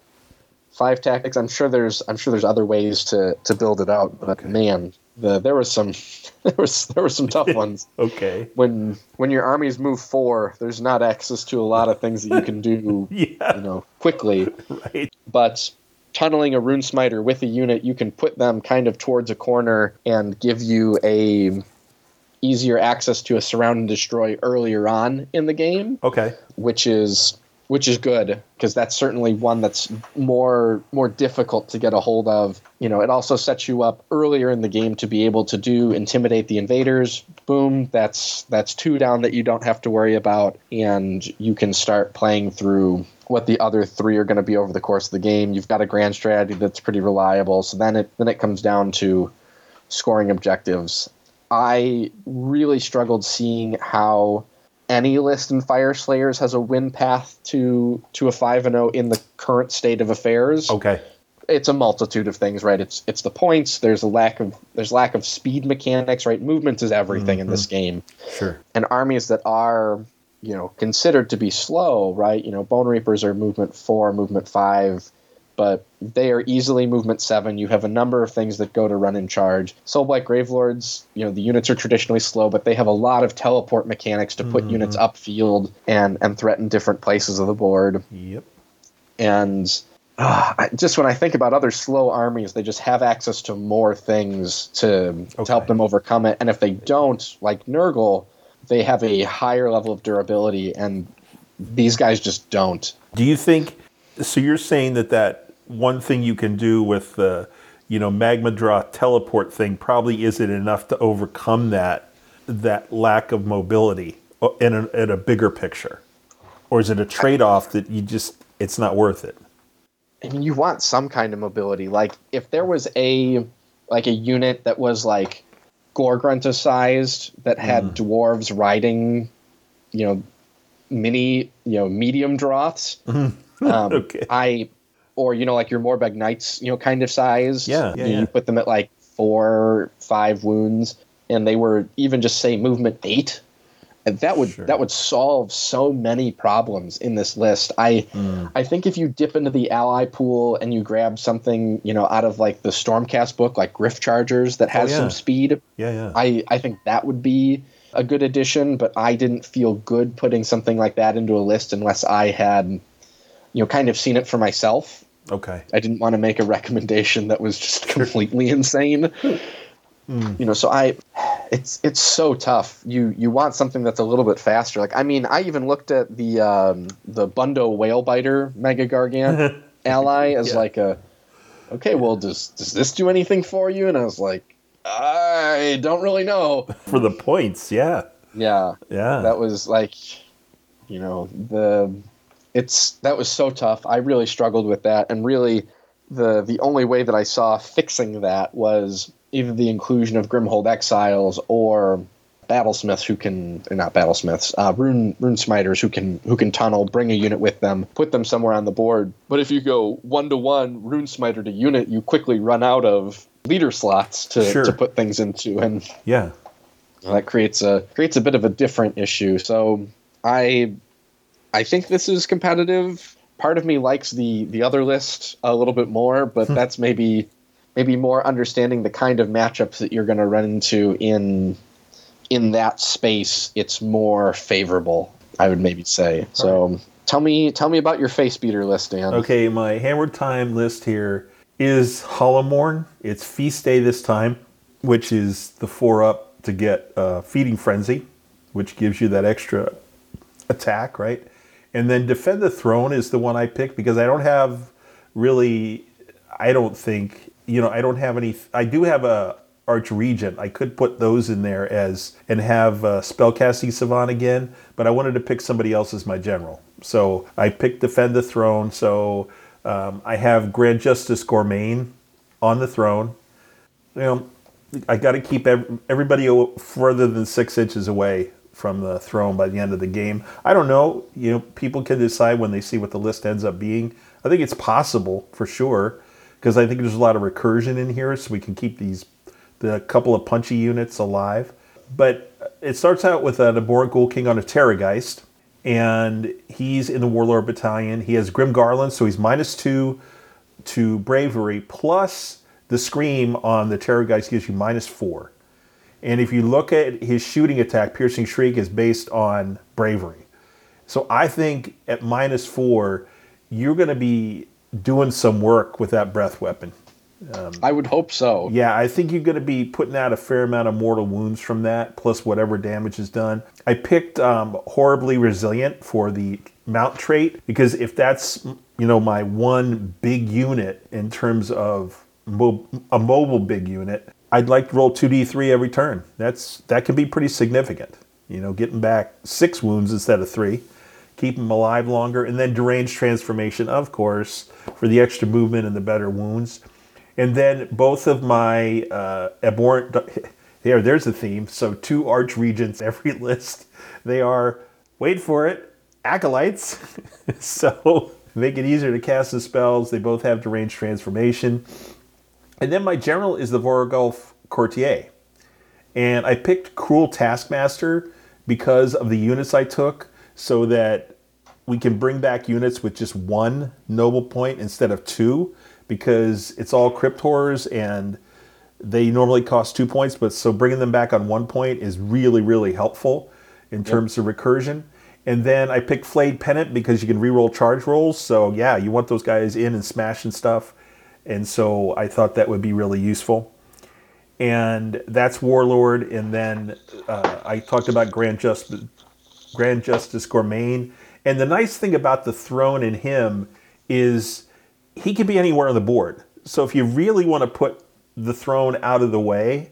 five tactics. I'm sure there's I'm sure there's other ways to to build it out, but man, the there was some there was there were some tough ones. Okay. When when your armies move four, there's not access to a lot of things that you can do, Yeah. you know, quickly Right. but tunneling a rune smiter with a unit you can put them kind of towards a corner and give you a easier access to a surround and destroy earlier on in the game Okay. which is which is good because that's certainly one that's more more difficult to get a hold of. You know it also sets you up earlier in the game to be able to do intimidate the invaders. Boom that's that's two down that you don't have to worry about and you can start playing through what the other three are going to be over the course of the game. You've got a grand strategy that's pretty reliable so then it then it comes down to scoring objectives. I really struggled seeing how any list in Fyreslayers has a win path to to a five and zero in the current state of affairs. Okay. It's a multitude of things, right? It's it's the points. There's a lack of there's lack of speed mechanics, right? Movement is everything in this mm-hmm. game, Sure. and armies that are you know considered to be slow, right? You know, Bone Reapers are movement four, movement five. But they are easily movement seven. You have a number of things that go to run in charge. Soulblight Gravelords, you know, the units are traditionally slow, but they have a lot of teleport mechanics to put units upfield and and threaten different places of the board. Yep. And uh, just when I think about other slow armies, they just have access to more things to, to help them overcome it. And if they don't, like Nurgle, they have a higher level of durability, and these guys just don't. Do you think? So you're saying that that one thing you can do with the, you know, magma droth teleport thing probably isn't enough to overcome that that lack of mobility uh, in a, in a bigger picture, or is it a trade off that you just it's not worth it? I mean, you want some kind of mobility. Like if there was a like a unit that was like Gore-grunta sized that had dwarves riding, you know, mini, you know, medium droths. Um, Okay. I, or you know, like your Morbheg Knights, you know, kind of size. Yeah, yeah, you, yeah. you put them at like four, five wounds, and they were even just say movement eight. And that would Sure. that would solve so many problems in this list. I Hmm. I think if you dip into the ally pool and you grab something, you know, out of like the Stormcast book, like Gryph Chargers that has Oh, yeah. some speed, Yeah, yeah. I, I think that would be a good addition, but I didn't feel good putting something like that into a list unless I had, you know, kind of seen it for myself. Okay. I didn't want to make a recommendation that was just completely insane. You know, so I it's it's so tough. You you want something that's a little bit faster. Like I mean, I even looked at the um, the Bundo Whale Biter Mega Gargant ally as like a okay, well does does this do anything for you? And I was like, I don't really know. For the points, yeah, Yeah. yeah. That was like you know, the it's that was so tough. I really struggled with that and really the the only way that I saw fixing that was either the inclusion of Grimhold Exiles or battlesmiths who can not battlesmiths, uh, rune rune smiters who can who can tunnel, bring a unit with them, put them somewhere on the board. But if you go one to one rune smiter to unit, you quickly run out of leader slots to, Sure. to put things into and yeah. that creates a creates a bit of a different issue. So I I think this is competitive. Part of me likes the the other list a little bit more, but that's maybe maybe more understanding the kind of matchups that you're going to run into in in that space. It's more favorable, I would maybe say. So tell me tell me about your face beater list, Dan. Okay, my hammered time list here is Hollowmourne. It's feast day this time, which is the four up to get uh, feeding frenzy, which gives you that extra attack, right? And then defend the throne is the one I picked because I don't have really, I don't think you know I don't have any. I do have a arch regent. I could put those in there as and have uh, spellcasting savant again, but I wanted to pick somebody else as my general. So I picked defend the throne. So um, I have Grand Justice Gormayne on the throne. You know, I got to keep everybody further than six inches away from the throne by the end of the game. I don't know. You know, people can decide when they see what the list ends up being. I think it's possible for sure because I think there's a lot of recursion in here, so we can keep these the couple of punchy units alive. But it starts out with an Abhorrant Ghoul King on a Terrorgeist, and he's in the Warlord Battalion. He has Grim Garland, so he's minus two to bravery, plus the scream on the Terrorgeist gives you minus four. And if you look at his shooting attack, Piercing Shriek is based on bravery. So I think at minus four, you're going to be doing some work with that breath weapon. I would hope so. Yeah, I think you're going to be putting out a fair amount of mortal wounds from that, plus whatever damage is done. I picked um, horribly resilient for the mount trait because if that's you know my one big unit in terms of mo- a mobile big unit, I'd like to roll two d three every turn. That's that can be pretty significant. You know, getting back six wounds instead of three, keep them alive longer, and then deranged transformation, of course, for the extra movement and the better wounds. And then both of my uh, abhorrant. There, there's a theme. So two arch regents every list. They are, wait for it, acolytes. so make it easier to cast the spells. They both have deranged transformation. And then my general is the Varghulf Courtier. And I picked Cruel Taskmaster because of the units I took, so that we can bring back units with just one noble point instead of two because it's all crypt horrors and they normally cost two points, but so bringing them back on one point is really, really helpful in terms of recursion. And then I picked Flayed Pennant because you can reroll charge rolls. So yeah, you want those guys in and smashing stuff. And so I thought that would be really useful. And that's Warlord. And then uh, I talked about Grand Justice, Grand Justice Gormayne. And the nice thing about the throne in him is he can be anywhere on the board. So if you really want to put the throne out of the way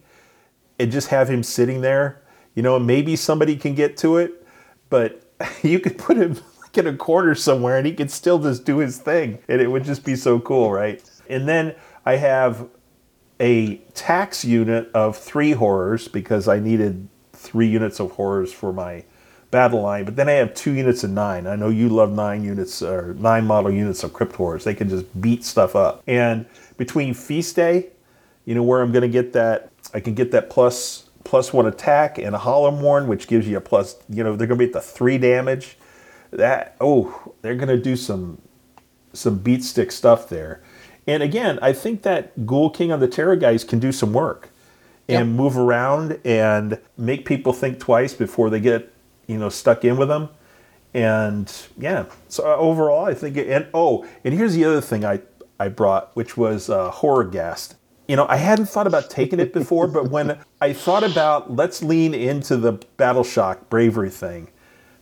and just have him sitting there, you know, maybe somebody can get to it, but you could put him like in a corner somewhere and he could still just do his thing and it would just be so cool, right? And then I have a tax unit of three horrors because I needed three units of horrors for my battle line. But then I have two units of nine. I know you love nine units or nine model units of crypt horrors. They can just beat stuff up. And between feast day, you know where I'm going to get that. I can get that plus plus one attack and a Hollowmourne, which gives you a plus. You know they're going to be at the three damage. That oh, they're going to do some some beat stick stuff there. And again, I think that Ghoul King on the Terrorgeist can do some work and Yep. move around and make people think twice before they get, you know, stuck in with them. And yeah, so uh, overall, I think, it, and oh, and here's the other thing I, I brought, which was uh, Horror Ghast. You know, I hadn't thought about taking it before, but when I thought about let's lean into the Battle Shock Bravery thing,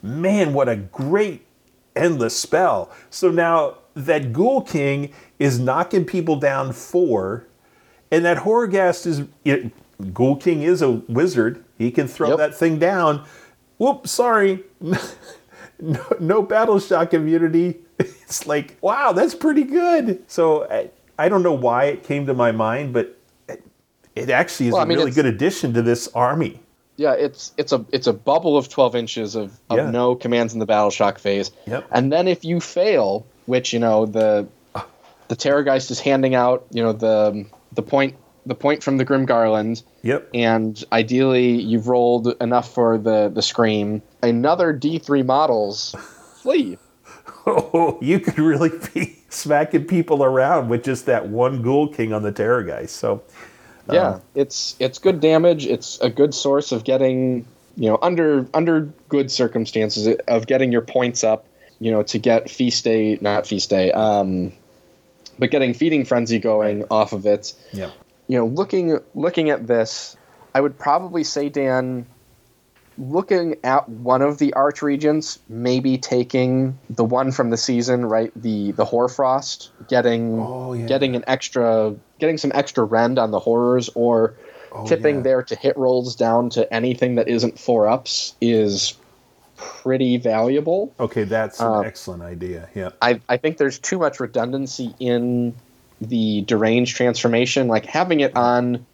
man, what a great endless spell. So now that Ghoul King is knocking people down four, and that Horrorghast is it, Ghoul King is a wizard. He can throw Yep. that thing down. Whoop, sorry. no, no battle shock immunity. It's like, wow, that's pretty good. So I, I don't know why it came to my mind, but it, it actually is Well, I a mean, really good addition to this army. Yeah, it's it's a it's a bubble of twelve inches of, of Yeah. no commands in the battle shock phase. Yep. And then if you fail, which you know the the Terrorgeist is handing out, you know the the point the point from the Grim Garland, Yep. and ideally you've rolled enough for the the scream. Another D three models flee. Oh, you could really be smacking people around with just that one Ghoul King on the Terrorgeist. So, Yeah, it's it's good damage. It's a good source of getting you know under under good circumstances of getting your points up. You know to get feast day, not feast day, um, but getting feeding frenzy going off of it. yeah. You know, looking looking at this, I would probably say Dan, looking at one of the arch regents, maybe taking the one from the season, right? The the Hoarfrost, getting Oh, yeah. getting an extra, getting some extra rend on the horrors, or oh, tipping Oh, yeah. there to hit rolls down to anything that isn't four ups is pretty valuable. Okay, that's an Uh, excellent idea. Yeah. I, I think there's too much redundancy in the deranged transformation. Like having it on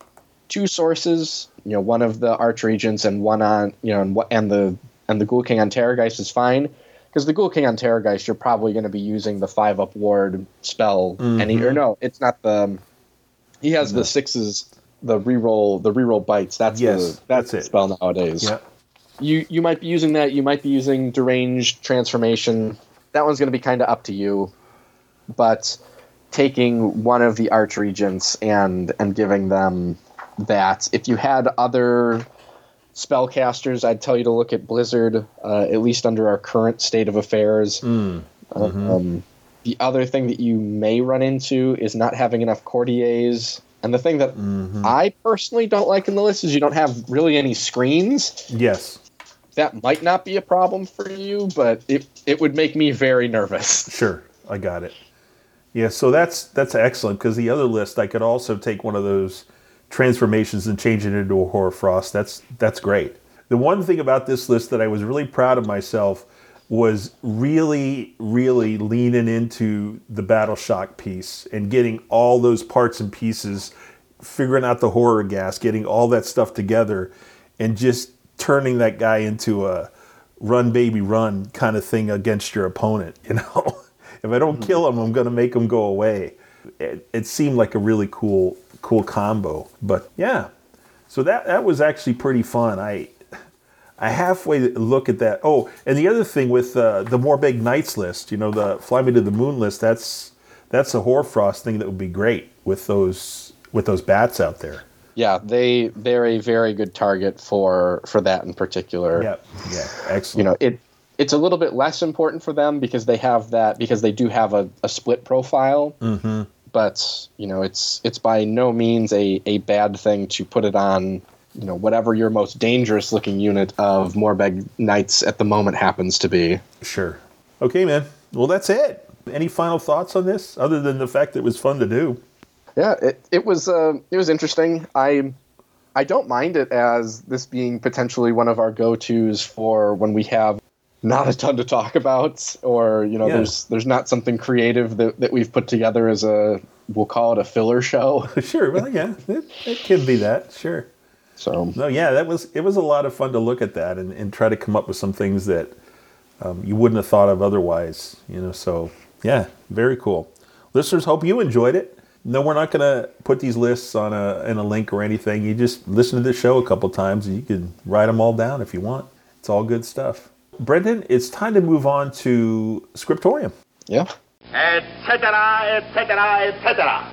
two sources, you know, one of the arch regents and one on, you know, and, what- and the and the Ghoul King on Terrorgeist is fine. Because the Ghoul King on Terrorgeist, you're probably going to be using the five up ward spell. Any or no, it's not the. He has the sixes, the reroll, the reroll bites. That's Yes, the that's, that's the it. spell nowadays Yeah. You you might be using that. You might be using deranged transformation. That one's going to be kind of up to you. But taking one of the arch regents and and giving them that. If you had other spellcasters, I'd tell you to look at Blizzard. Uh, at least under our current state of affairs. Um, the other thing that you may run into is not having enough courtiers. And the thing that I personally don't like in the list is you don't have really any screens Yes. That might not be a problem for you, but it it would make me very nervous. Sure. I got it. Yeah, so that's that's excellent because the other list I could also take one of those transformations and change it into a Hoarfrost. That's that's great. The one thing about this list that I was really proud of myself was really, really leaning into the battle shock piece and getting all those parts and pieces, figuring out the Horrorghast, getting all that stuff together, and just turning that guy into a run baby run kind of thing against your opponent. You know, if I don't kill him, I'm going to make him go away. It, it seemed like a really cool, cool combo. But yeah, so that that was actually pretty fun. I I halfway look at that. Oh, and the other thing with uh, the Morbheg Knights list, you know, the Fly Me to the Moon list. That's that's a Hoarfrost thing that would be great with those with those bats out there. Yeah, they they're a very good target for for that in particular. Yeah, yeah, excellent. You know, it it's a little bit less important for them because they have that because they do have a, a split profile. Mm-hmm. But you know, it's it's by no means a, a bad thing to put it on. You know, whatever your most dangerous looking unit of Morbheg Knights at the moment happens to be. Sure. Okay, man. Well, that's it. Any final thoughts on this, other than the fact that it was fun to do? Yeah, it it was uh, it was interesting. I I don't mind it as this being potentially one of our go tos for when we have not a ton to talk about, or you know, Yeah. there's there's not something creative that, that we've put together as a we'll call it a filler show. sure. Well, yeah, it, it can be that. Sure. So No, yeah, that was it was a lot of fun to look at that and, and try to come up with some things that um, you wouldn't have thought of otherwise. You know, so yeah, very cool. Listeners, hope you enjoyed it. No, we're not going to put these lists on a in a link or anything. You just listen to the show a couple times and you can write them all down if you want. It's all good stuff. Brendan, it's time to move on to Scriptorium. yeah, etc., etc., etc.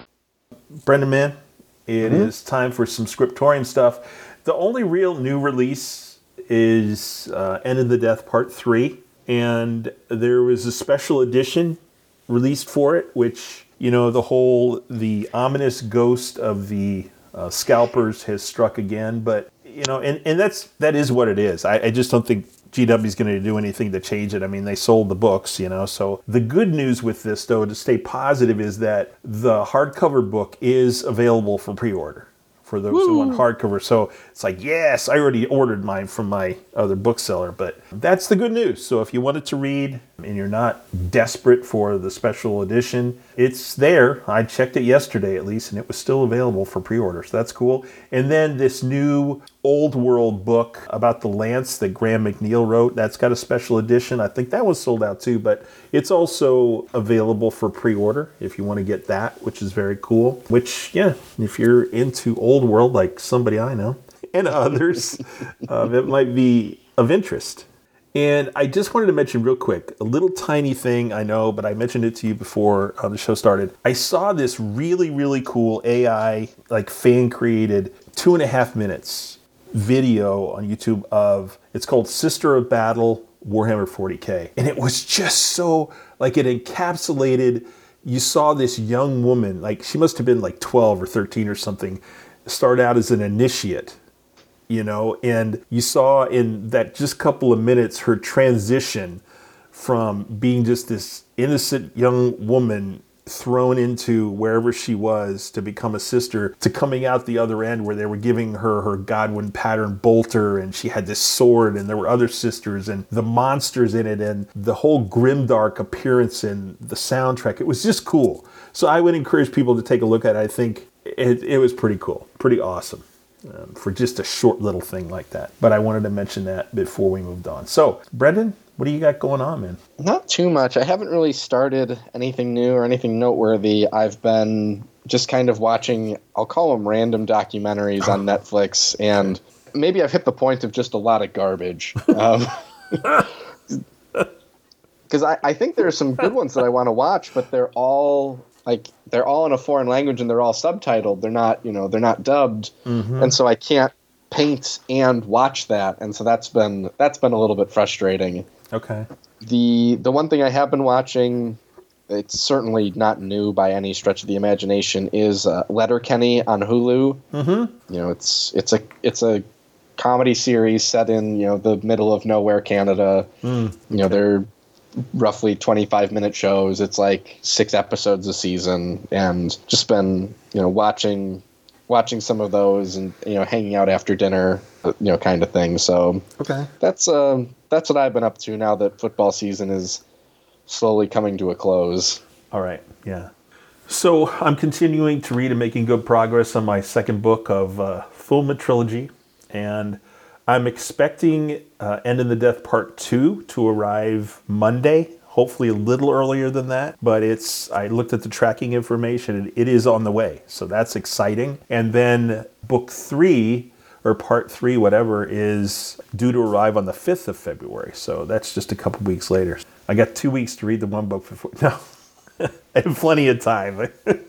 Brendan Man, it is time for some scriptorium stuff. The only real new release is uh, End and the Death Part 3, and there was a special edition released for it, which, you know, the whole, the ominous ghost of the uh, scalpers has struck again, but, you know, and, and that's, that is what it is. I, I just don't think GW is going to do anything to change it. I mean, they sold the books, you know. So the good news with this, though, to stay positive, is that the hardcover book is available for pre-order for those who want hardcover. So it's like, yes, I already ordered mine from my other bookseller, but that's the good news. So if you wanted to read and you're not desperate for the special edition, it's there. I checked it yesterday at least, and it was still available for pre-order. So that's cool. And then this new old world book about the Lance that Graham McNeill wrote, that's got a special edition. I think that was sold out too, but it's also available for pre-order if you want to get that, which is very cool. Which, yeah, if you're into old world like somebody I know and others, um, it might be of interest. And I just wanted to mention real quick a little tiny thing I know, but I mentioned it to you before uh, the show started. I saw this really, really cool AI, like fan created two and a half minutes video on YouTube of it's called Sister of Battle Warhammer 40K. And it was just so like it encapsulated you saw this young woman, like she must have been like 12 or 13 or something, start out as an initiate you know and you saw in that just couple of minutes her transition from being just this innocent young woman thrown into wherever she was to become a sister to coming out the other end where they were giving her her Godwyn pattern bolter and she had this sword and there were other sisters and the monsters in it and the whole grimdark appearance and the soundtrack. It was just cool. So i would encourage people to take a look at it. I think it, it was pretty cool pretty awesome um, for just a short little thing like that. But I wanted to mention that before we moved on. So, Brendan, what do you got going on, man? not too much. I haven't really started anything new or anything noteworthy. I've been just kind of watching. I'll call them random documentaries on Netflix, and maybe I've hit the point of just a lot of garbage. Um, because I, I think there are some good ones that I want to watch, but they're all like they're all in a foreign language and they're all subtitled. They're not you know they're not dubbed, and so I can't paint and watch that, and so that's been that's been a little bit frustrating. Okay. The the one thing I have been watching, it's certainly not new by any stretch of the imagination, is uh, Letterkenny on Hulu. Mm-hmm. You know, it's it's a it's a comedy series set in you know the middle of nowhere, Canada. You know, they're roughly 25 minute shows. It's like six episodes a season, and just been you know watching watching some of those and you know hanging out after dinner, uh, you know, kind of thing. So Okay. that's um that's what I've been up to now that football season is slowly coming to a close. All right. Yeah. So I'm continuing to read and making good progress on my second book of uh, Fulma trilogy, and I'm expecting uh, End and the Death Part Two to arrive Monday. Hopefully a little earlier than that, but it's. I looked at the tracking information and it is on the way, so that's exciting. And then book three or part three, whatever, is due to arrive on the 5th of February. So that's just a couple weeks later. I got two weeks to read the one book before. No, I have plenty of time.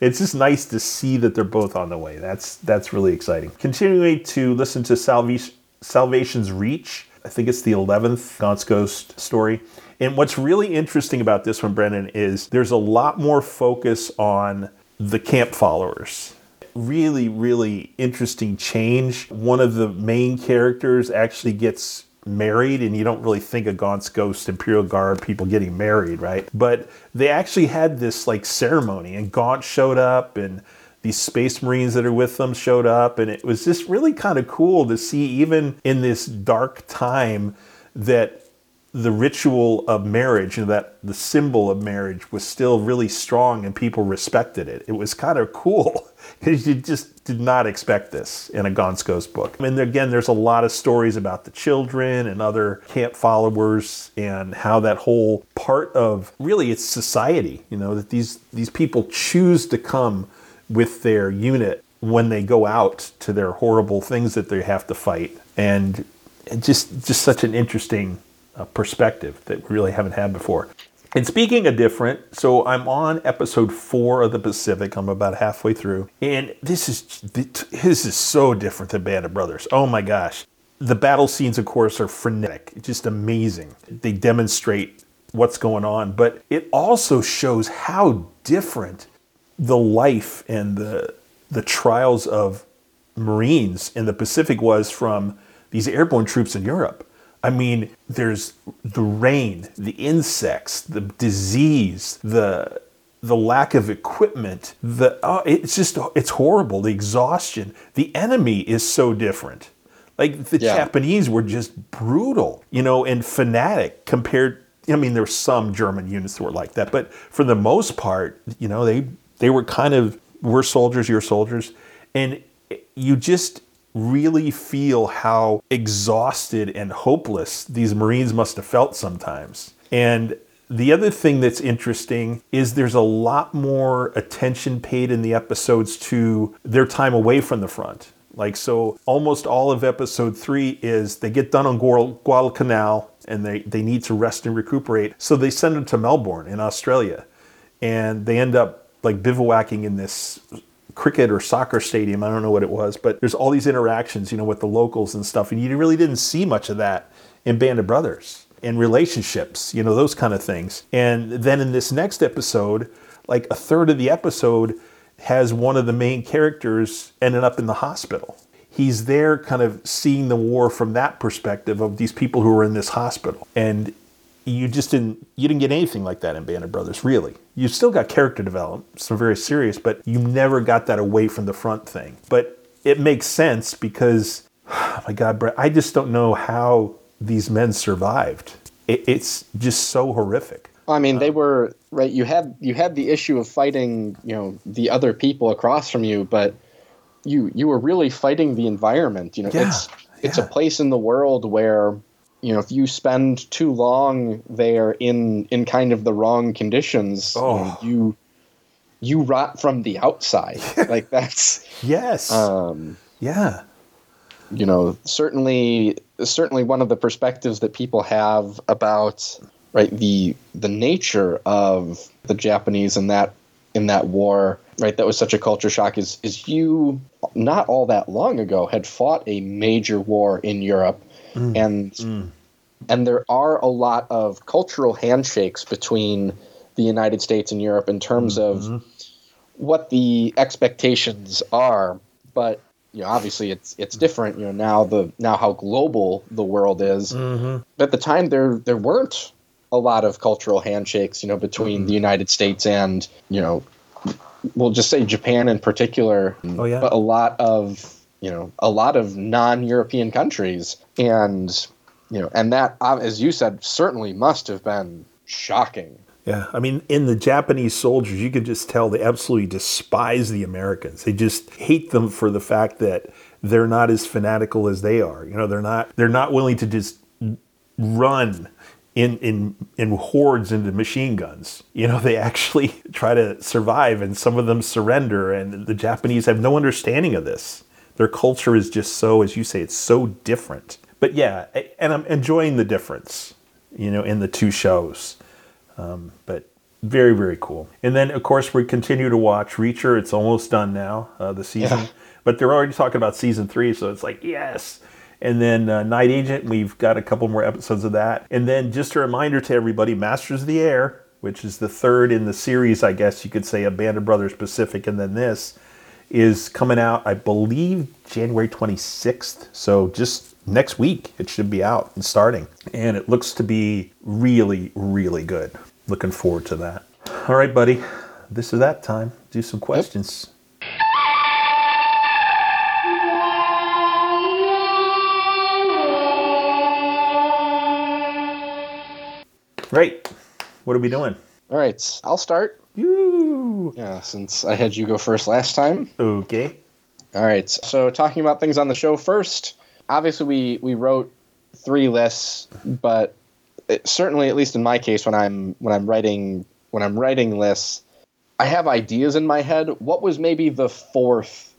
it's just nice to see that they're both on the way. That's that's really exciting. Continuing to listen to Salvation, Salvation's Reach. I think it's the 11th Gaunt's Ghost story. And what's really interesting about this one, Brendan, is there's a lot more focus on the camp followers really, really interesting change. One of the main characters actually gets married, and you don't really think of Gaunt's Ghost, Imperial Guard people getting married, right? But they actually had this like ceremony, and Gaunt showed up, and these space marines that are with them showed up, and it was just really kind of cool to see, even in this dark time, that the ritual of marriage and that the symbol of marriage was still really strong and people respected it. It was kind of cool you just did not expect this in a Ghost book. Mean, again, there's a lot of stories about the children and other camp followers and how that whole part of really it's society, you know, that these, these people choose to come with their unit when they go out to their horrible things that they have to fight. And just, just such an interesting uh, perspective that we really haven't had before. And speaking of different, so I'm on episode four of the Pacific. I'm about halfway through, and this is this is so different than Band of Brothers. Oh my gosh, the battle scenes, of course, are frenetic, just amazing. They demonstrate what's going on, but it also shows how different the life and the the trials of Marines in the Pacific was from these airborne troops in Europe. I mean, there's the rain, the insects, the disease, the the lack of equipment, the oh, it's just it's horrible. The exhaustion. The enemy is so different. Like the yeah. Japanese were just brutal, you know, and fanatic compared. I mean, there were some German units that were like that, but for the most part, you know, they they were kind of we're soldiers, you're soldiers, and you just really feel how exhausted and hopeless these Marines must have felt sometimes. And the other thing that's interesting is there's a lot more attention paid in the episodes to their time away from the front. Like, so almost all of episode three is they get done on Guadalcanal and they, they need to rest and recuperate. So they send them to Melbourne in Australia. And they end up like bivouacking in this cricket or soccer stadium. I don't know what it was, but there's all these interactions, you know, with the locals and stuff. And you really didn't see much of that in Band of Brothers and relationships, you know, those kind of things. And then in this next episode, like a third of the episode has one of the main characters ended up in the hospital. He's there kind of seeing the war from that perspective of these people who are in this hospital. And you just didn't you didn't get anything like that in Band of Brothers, really. You still got character development, some very serious, but you never got that away from the front thing. But it makes sense because, oh my God, Brett, I just don't know how these men survived. It, it's just so horrific. I mean, they uh, were right. You had you had the issue of fighting, you know, the other people across from you, but you you were really fighting the environment. You know, yeah, it's it's yeah. a place in the world where you know if you spend too long there in in kind of the wrong conditions oh. you, you you rot from the outside. Like that's yes. um yeah. you know certainly certainly one of the perspectives that people have about right the the nature of the japanese in that in that war right that was such a culture shock is is you not all that long ago had fought a major war in europe Mm. And mm. and there are a lot of cultural handshakes between the United States and Europe in terms mm-hmm. of what the expectations are. But you know, obviously it's it's different. You know, now the now how global the world is. Mm-hmm. But at the time, there there weren't a lot of cultural handshakes. You know, between mm-hmm. the United States and you know, we'll just say Japan in particular. Oh yeah. But a lot of you know a lot of non-European countries and you know and that uh, as you said certainly must have been shocking yeah i mean in the japanese soldiers you could just tell they absolutely despise the americans they just hate them for the fact that they're not as fanatical as they are you know they're not they're not willing to just run in, in, in hordes into machine guns. You know, they actually try to survive and some of them surrender, and the Japanese have no understanding of this. Their culture is just so, as you say, it's so different. But yeah, and I'm enjoying the difference, you know, in the two shows. Um, but very, very cool. And then, of course, we continue to watch Reacher. It's almost done now, uh, the season. Yeah. But they're already talking about season three, so it's like, yes. And then uh, Night Agent, we've got a couple more episodes of that. And then just a reminder to everybody Masters of the Air, which is the third in the series, I guess you could say, of Band of Brothers Pacific, and then this is coming out, I believe, January 26th. So just next week, it should be out and starting. And it looks to be really, really good. Looking forward to that. All right, buddy. This is that time. Do some questions. Right. What are we doing? All right, I'll start. You. Yeah, since I had you go first last time. Okay. All right. So talking about things on the show first, obviously we we wrote three lists, but it, certainly at least in my case when I'm when I'm writing when I'm writing lists, I have ideas in my head. What was maybe the fourth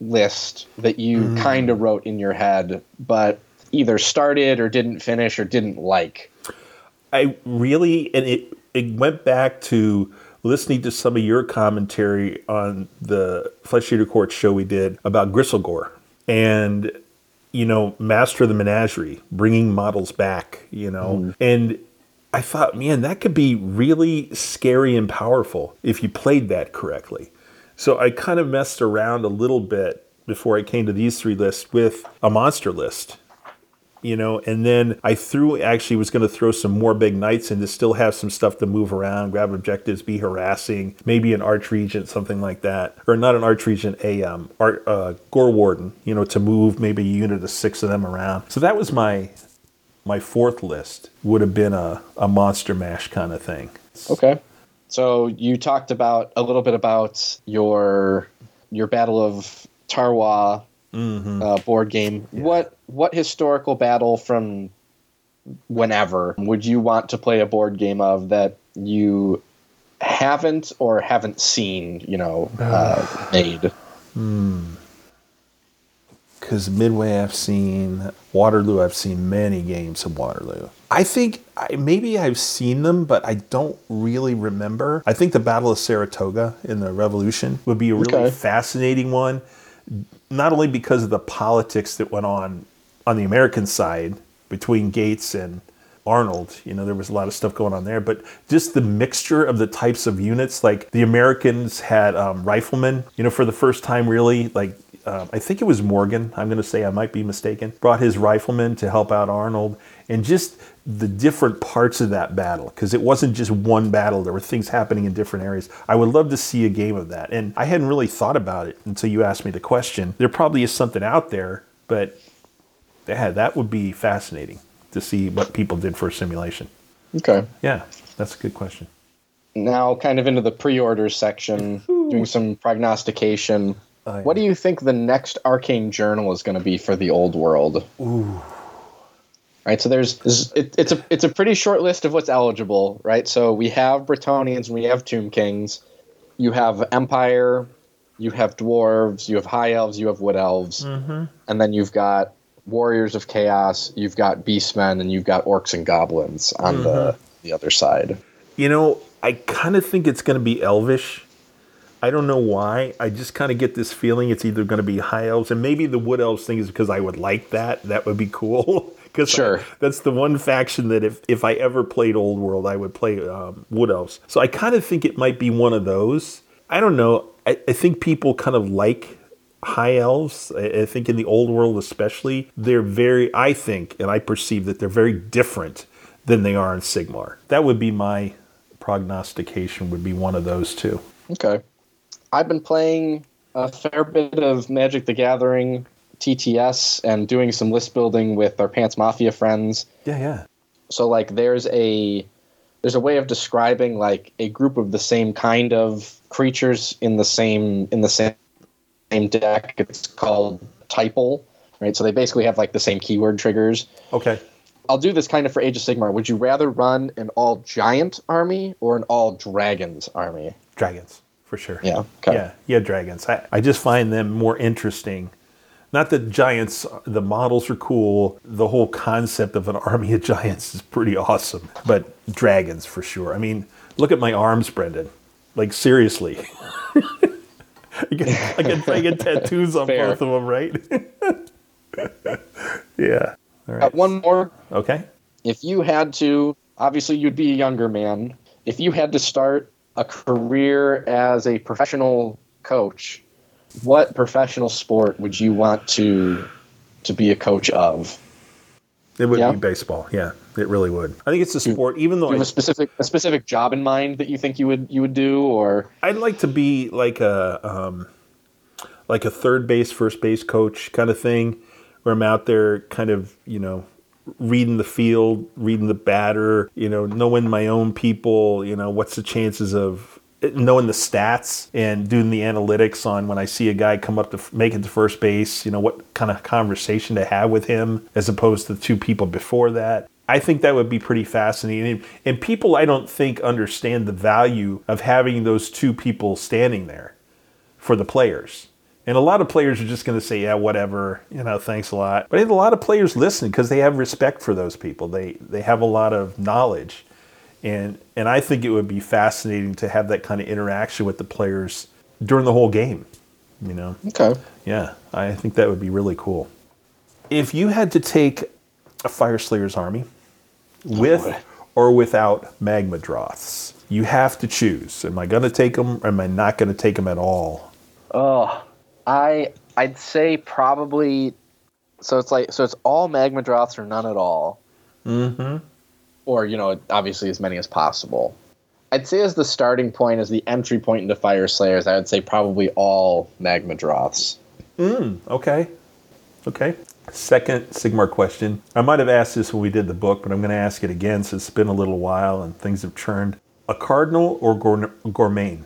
list that you mm. kind of wrote in your head but either started or didn't finish or didn't like? I really, and it it went back to listening to some of your commentary on the Flesh Eater Court show we did about Gristlegore and you know Master of the Menagerie, bringing models back, you know, mm-hmm. and I thought, man, that could be really scary and powerful if you played that correctly. So I kind of messed around a little bit before I came to these three lists with a monster list you know and then i threw actually was going to throw some more big knights in to still have some stuff to move around grab objectives be harassing maybe an arch regent something like that. Or not an arch regent a um art uh Gorewarden you know to move maybe a unit of six of them around. So that was my my fourth list would have been a, a monster mash kind of thing. Okay. So you talked about a little bit about your your Battle of Tarawa uh, board game. What what historical battle from whenever would you want to play a board game of that you haven't or haven't seen? You know, uh, made. because Midway I've seen, Waterloo I've seen many games of Waterloo. I think I, maybe I've seen them, but I don't really remember. I think the Battle of Saratoga in the Revolution would be a really Okay. fascinating one, not only because of the politics that went on on the American side between Gates and Arnold, you know, there was a lot of stuff going on there, but just the mixture of the types of units. Like the Americans had um, riflemen, you know, for the first time, really. Like um, I think it was Morgan. I'm going to say I might be mistaken. Brought his riflemen to help out Arnold, and just the different parts of that battle because it wasn't just one battle. There were things happening in different areas. I would love to see a game of that, and I hadn't really thought about it until you asked me the question. There probably is something out there, but yeah, that would be fascinating to see what people did for a simulation. Okay. Yeah, that's a good question. Now, kind of into the pre-order section, doing some prognostication. Oh, yeah. What do you think the next Arcane Journal is going to be for the old world? Ooh. Right, so there's, it, it's a it's a pretty short list of what's eligible, right? So we have Bretonnians we have Tomb Kings. You have Empire, you have dwarves, you have high elves, you have wood elves, mm-hmm. and then you've got warriors of chaos, you've got beastmen, and you've got orcs and goblins on the mm-hmm. the other side. You know, I kind of think it's going to be elvish. I don't know why. I just kind of get this feeling it's either going to be high elves, and maybe the wood elves thing is because I would like that. That would be cool. Because Sure. that's the one faction that if, if I ever played Old World, I would play um, wood elves. So I kind of think it might be one of those. I don't know. I, I think people kind of like high elves. I, I think in the Old World especially, they're very. I think and I perceive that they're very different than they are in Sigmar. That would be my prognostication. Would be one of those two. Okay. I've been playing a fair bit of Magic the Gathering TTS and doing some list building with our Pants Mafia friends. Yeah, yeah. So like there's a there's a way of describing like a group of the same kind of creatures in the same in the same same deck. It's called typal, right? So they basically have like the same keyword triggers. Okay. I'll do this kind of for Age of Sigmar. Would you rather run an all giant army or an all dragons army? Dragons, for sure. Yeah. Okay. Yeah, yeah, dragons. I, I just find them more interesting Not that giants, the models are cool. The whole concept of an army of giants is pretty awesome. But dragons for sure. I mean, look at my arms, Brendan. Like seriously. I get, I get, I get tattoos on Fair. both of them, right? yeah. All Uh, one more. Okay. If you had to, obviously you'd be a younger man. If you had to start a career as a professional coach, what professional sport would you want to to be a coach of? It would Yeah. be baseball. Yeah, it really would. I think it's a sport, even though Do you have a specific a specific job in mind that you think you would you would do, or I'd like to be like a um, like a third base, first base coach kind of thing, where I'm out there, kind of you know, reading the field, reading the batter, you know, knowing my own people, you know, what's the chances of knowing the stats and doing the analytics on when I see a guy come up to make it to first base, you know, what kind of conversation to have with him as opposed to the two people before that. I think that would be pretty fascinating. And people I don't think understand the value of having those two people standing there for the players. And a lot of players are just going to say, yeah, whatever, you know, thanks a lot. But I think a lot of players listen because they have respect for those people. They they have a lot of knowledge. And and I think it would be fascinating to have that kind of interaction with the players during the whole game, you know. okay? Yeah, I think that would be really cool. If you had to take a Fyreslayer's army oh, with or without magma droths, you have to choose. Am I going to take them or am I not going to take them at all? Oh, I I'd say probably. So it's like so it's all magma droths or none at all. Mm-hmm. or you know obviously as many as possible i'd say as the starting point as the entry point into Fyreslayers i would say probably all magma droths Okay. Okay. Second Sigmar question. I might have asked this when we did the book, but I'm going to ask it again since it's been a little while and things have churned. A cardinal or gour- gourmet?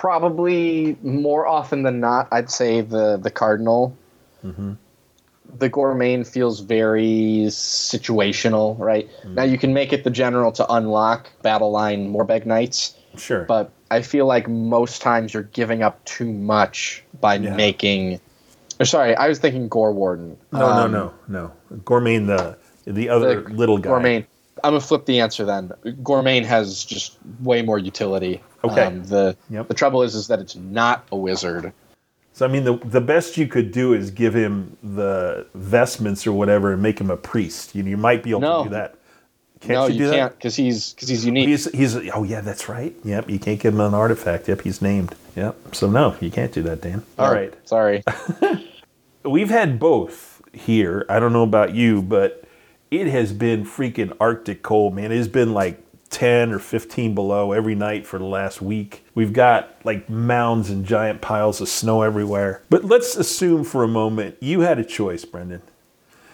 Probably more often than not i'd say the the cardinal the gourmet feels very situational right now you can make it the general to unlock battle line Morbheg Knights Sure. but I feel like most times you're giving up too much by Yeah. making. Or sorry, I was thinking Gorewarden. no, Um, no, no, no. Gourmet, the the other the little guy. Gourmet. I'm gonna flip the answer then. Gourmet has just way more utility. Okay. Um, the Yep. the trouble is, is that it's not a wizard. So I mean, the the best you could do is give him the vestments or whatever and make him a priest. You, you might be able No. to do that. Can't no, you you, do can't that? because he's because he's unique. He's he's oh yeah, that's right. Yep, you can't give him an artifact. Yep, he's named. Yep. So no, you can't do that, Dan. All Oh, right. Sorry. We've had both here. I don't know about you, but it has been freaking Arctic cold, man. It has been like 10 or 15 below every night for the last week. We've got like mounds and giant piles of snow everywhere. But let's assume for a moment you had a choice, Brendan,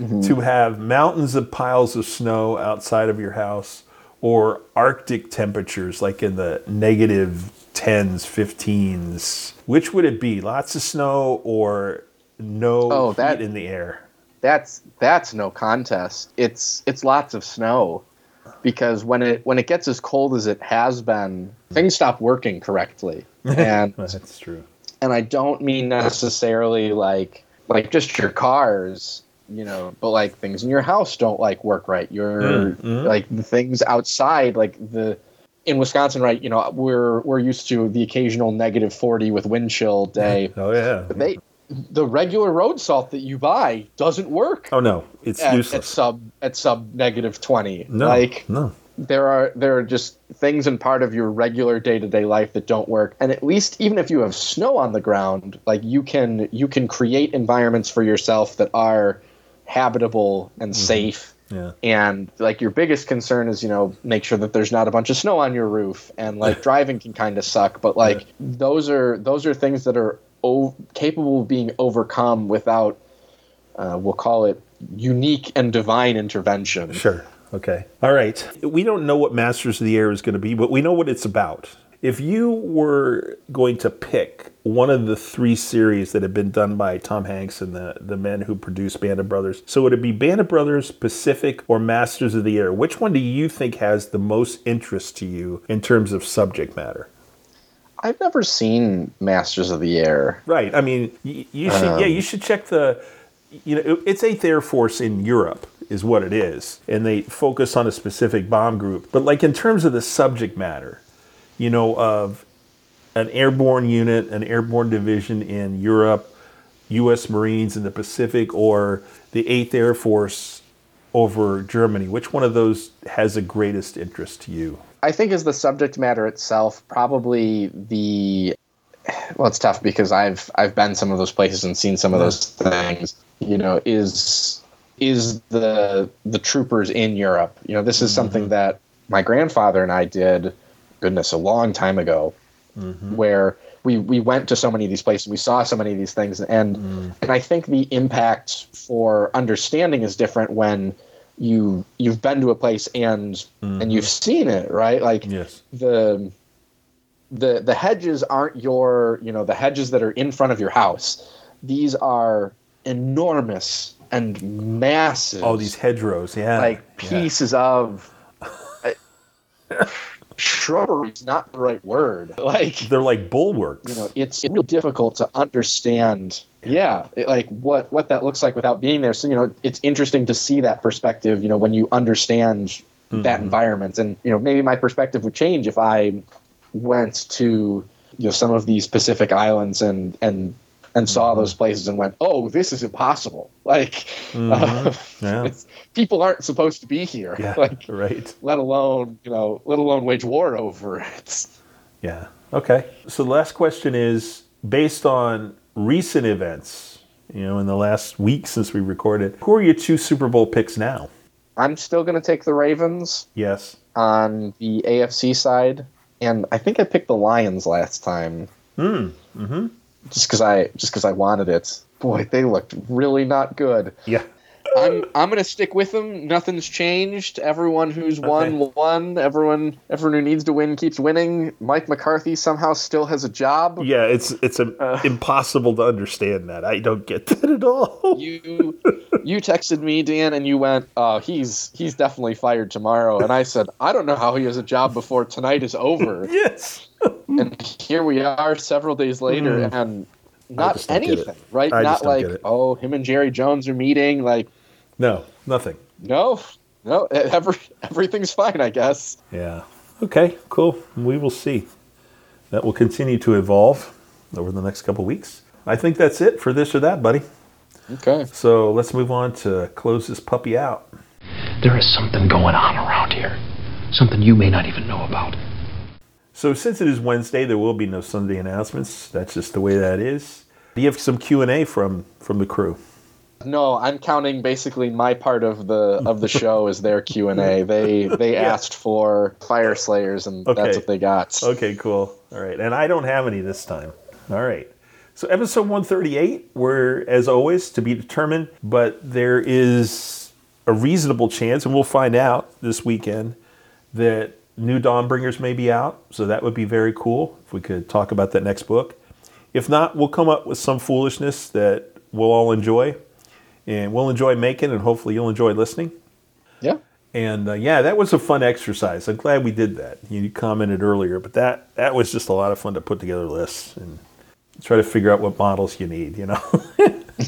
mm-hmm. to have mountains of piles of snow outside of your house or Arctic temperatures like in the negative 10s, 15s. Which would it be? Lots of snow or no Oh, heat that- in the air? That's that's no contest. It's it's lots of snow because when it when it gets as cold as it has been, things stop working correctly. And That's true. and I don't mean necessarily like like just your cars, you know, but like things in your house don't like work right. Your Mm-hmm. like the things outside, like the in Wisconsin, right? You know, we're we're used to the occasional negative forty with wind chill day. Oh yeah. They the regular road salt that you buy doesn't work Oh no, it's at, at sub at sub negative twenty. No, Like no. there are there are just things in part of your regular day-to-day life that don't work. And at least even if you have snow on the ground like you can you can create environments for yourself that are habitable and mm-hmm. safe. Yeah. and like your biggest concern is you know make sure that there's not a bunch of snow on your roof. And like driving can kind of suck. But like those are those are things that are o- capable of being overcome without uh, we'll call it unique and divine intervention Sure. Okay. All right. We don't know what Masters of the Air is going to be, but we know what it's about. If you were going to pick one of the three series that have been done by Tom Hanks and the, the men who produced Band of Brothers, so would it be Band of Brothers, Pacific, or Masters of the Air? Which one do you think has the most interest to you in terms of subject matter? I've never seen Masters of the Air. Right. I mean, you, you should um, yeah, you should check the you know, it- it's Eighth Air Force in Europe is what it is, and they focus on a specific bomb group. But like in terms of the subject matter, you know, of an airborne unit, an airborne division in Europe, U.S. Marines in the Pacific, or the Eighth Air Force over Germany, which one of those has the greatest interest to you? I think as the subject matter itself, probably the well, it's tough because I've I've been some of those places and seen some of those things. You know, is is the the troopers in Europe? You know, this is mm-hmm. something that my grandfather and I did. Goodness, a long time ago, mm-hmm. where we we went to so many of these places, we saw so many of these things, and mm. and I think the impact for understanding is different when you you've been to a place and and you've mm-hmm. seen it, right? Like Yes. the the the hedges aren't your you know the hedges that are in front of your house. These are enormous and massive. Oh, these hedgerows, yeah. like yeah. pieces of. Shrubbery is not the right word. Like They're like bulwarks. you know it's real difficult to understand yeah it- like what what that looks like without being there so you know it's interesting to see that perspective you know when you understand mm-hmm. that environment and you know maybe my perspective would change if i went to you know some of these pacific islands and and and saw those places and went oh this is impossible like uh, Yeah. people aren't supposed to be here yeah, like right. let alone you know let alone wage war over it Yeah. Okay. So the last question is based on recent events, you know, in the last week since we recorded, who are your two Super Bowl picks now? i'm still going to take the ravens Yes. on the AFC side, and I think I picked the Lions last time. Hmm. Mm. Hmm. Just because I just because I wanted it. Boy, they looked really not good. Yeah. I'm I'm gonna stick with them. Nothing's changed. Everyone who's won won. Everyone everyone who needs to win keeps winning. Mike McCarthy somehow still has a job. Yeah, it's it's a, Uh. impossible to understand that. I don't get that at all. You you texted me, Dan, and you went, "Oh, he's he's definitely fired tomorrow." And I said, "I don't know how he has a job before tonight is over." yes. and here we are several days later mm. and not just don't get it. anything right I not like oh him and jerry jones are meeting like No, nothing. no no every, everything's fine i guess Yeah. Okay, cool. We will see. That will continue to evolve over the next couple weeks. I think that's it for this or that, buddy. Okay So let's move on to close this puppy out. There is something going on around here. Something you may not even know about. So since it is Wednesday, there will be no Sunday announcements. That's just the way that is. Do you have some Q and A from from the crew? no i'm counting basically my part of the of the show as their q&a they they asked for Fyreslayers and Okay. that's what they got Okay, cool. All right, and I don't have any this time. All right. So episode 138, we're as always to be determined, but there is a reasonable chance, and we'll find out this weekend that new Dawnbringers may be out. So that would be very cool if we could talk about that next book. If not, we'll come up with some foolishness that we'll all enjoy, and we'll enjoy making, and hopefully you'll enjoy listening. yeah And uh, yeah, that was a fun exercise. I'm glad we did that. You commented earlier, but that that was just a lot of fun to put together lists and try to figure out what models you need. You know,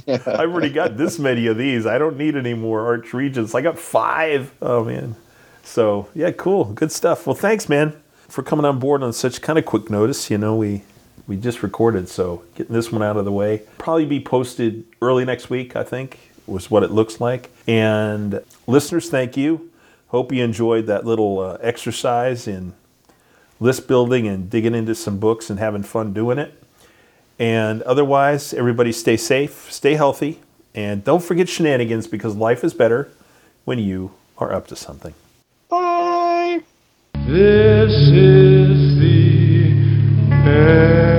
I've already got this many of these. I don't need any more Arch Regents. I got five. Oh man. So yeah, cool, good stuff. Well, thanks, man, for coming on board on such kind of quick notice. You know, we we just recorded, so getting this one out of the way. Probably be posted early next week, I think, was what it looks like. And listeners, thank you. Hope you enjoyed that little uh, exercise in list building and digging into some books and having fun doing it. And otherwise, everybody stay safe, stay healthy, and don't forget shenanigans because life is better when you are up to something. bye This is the end.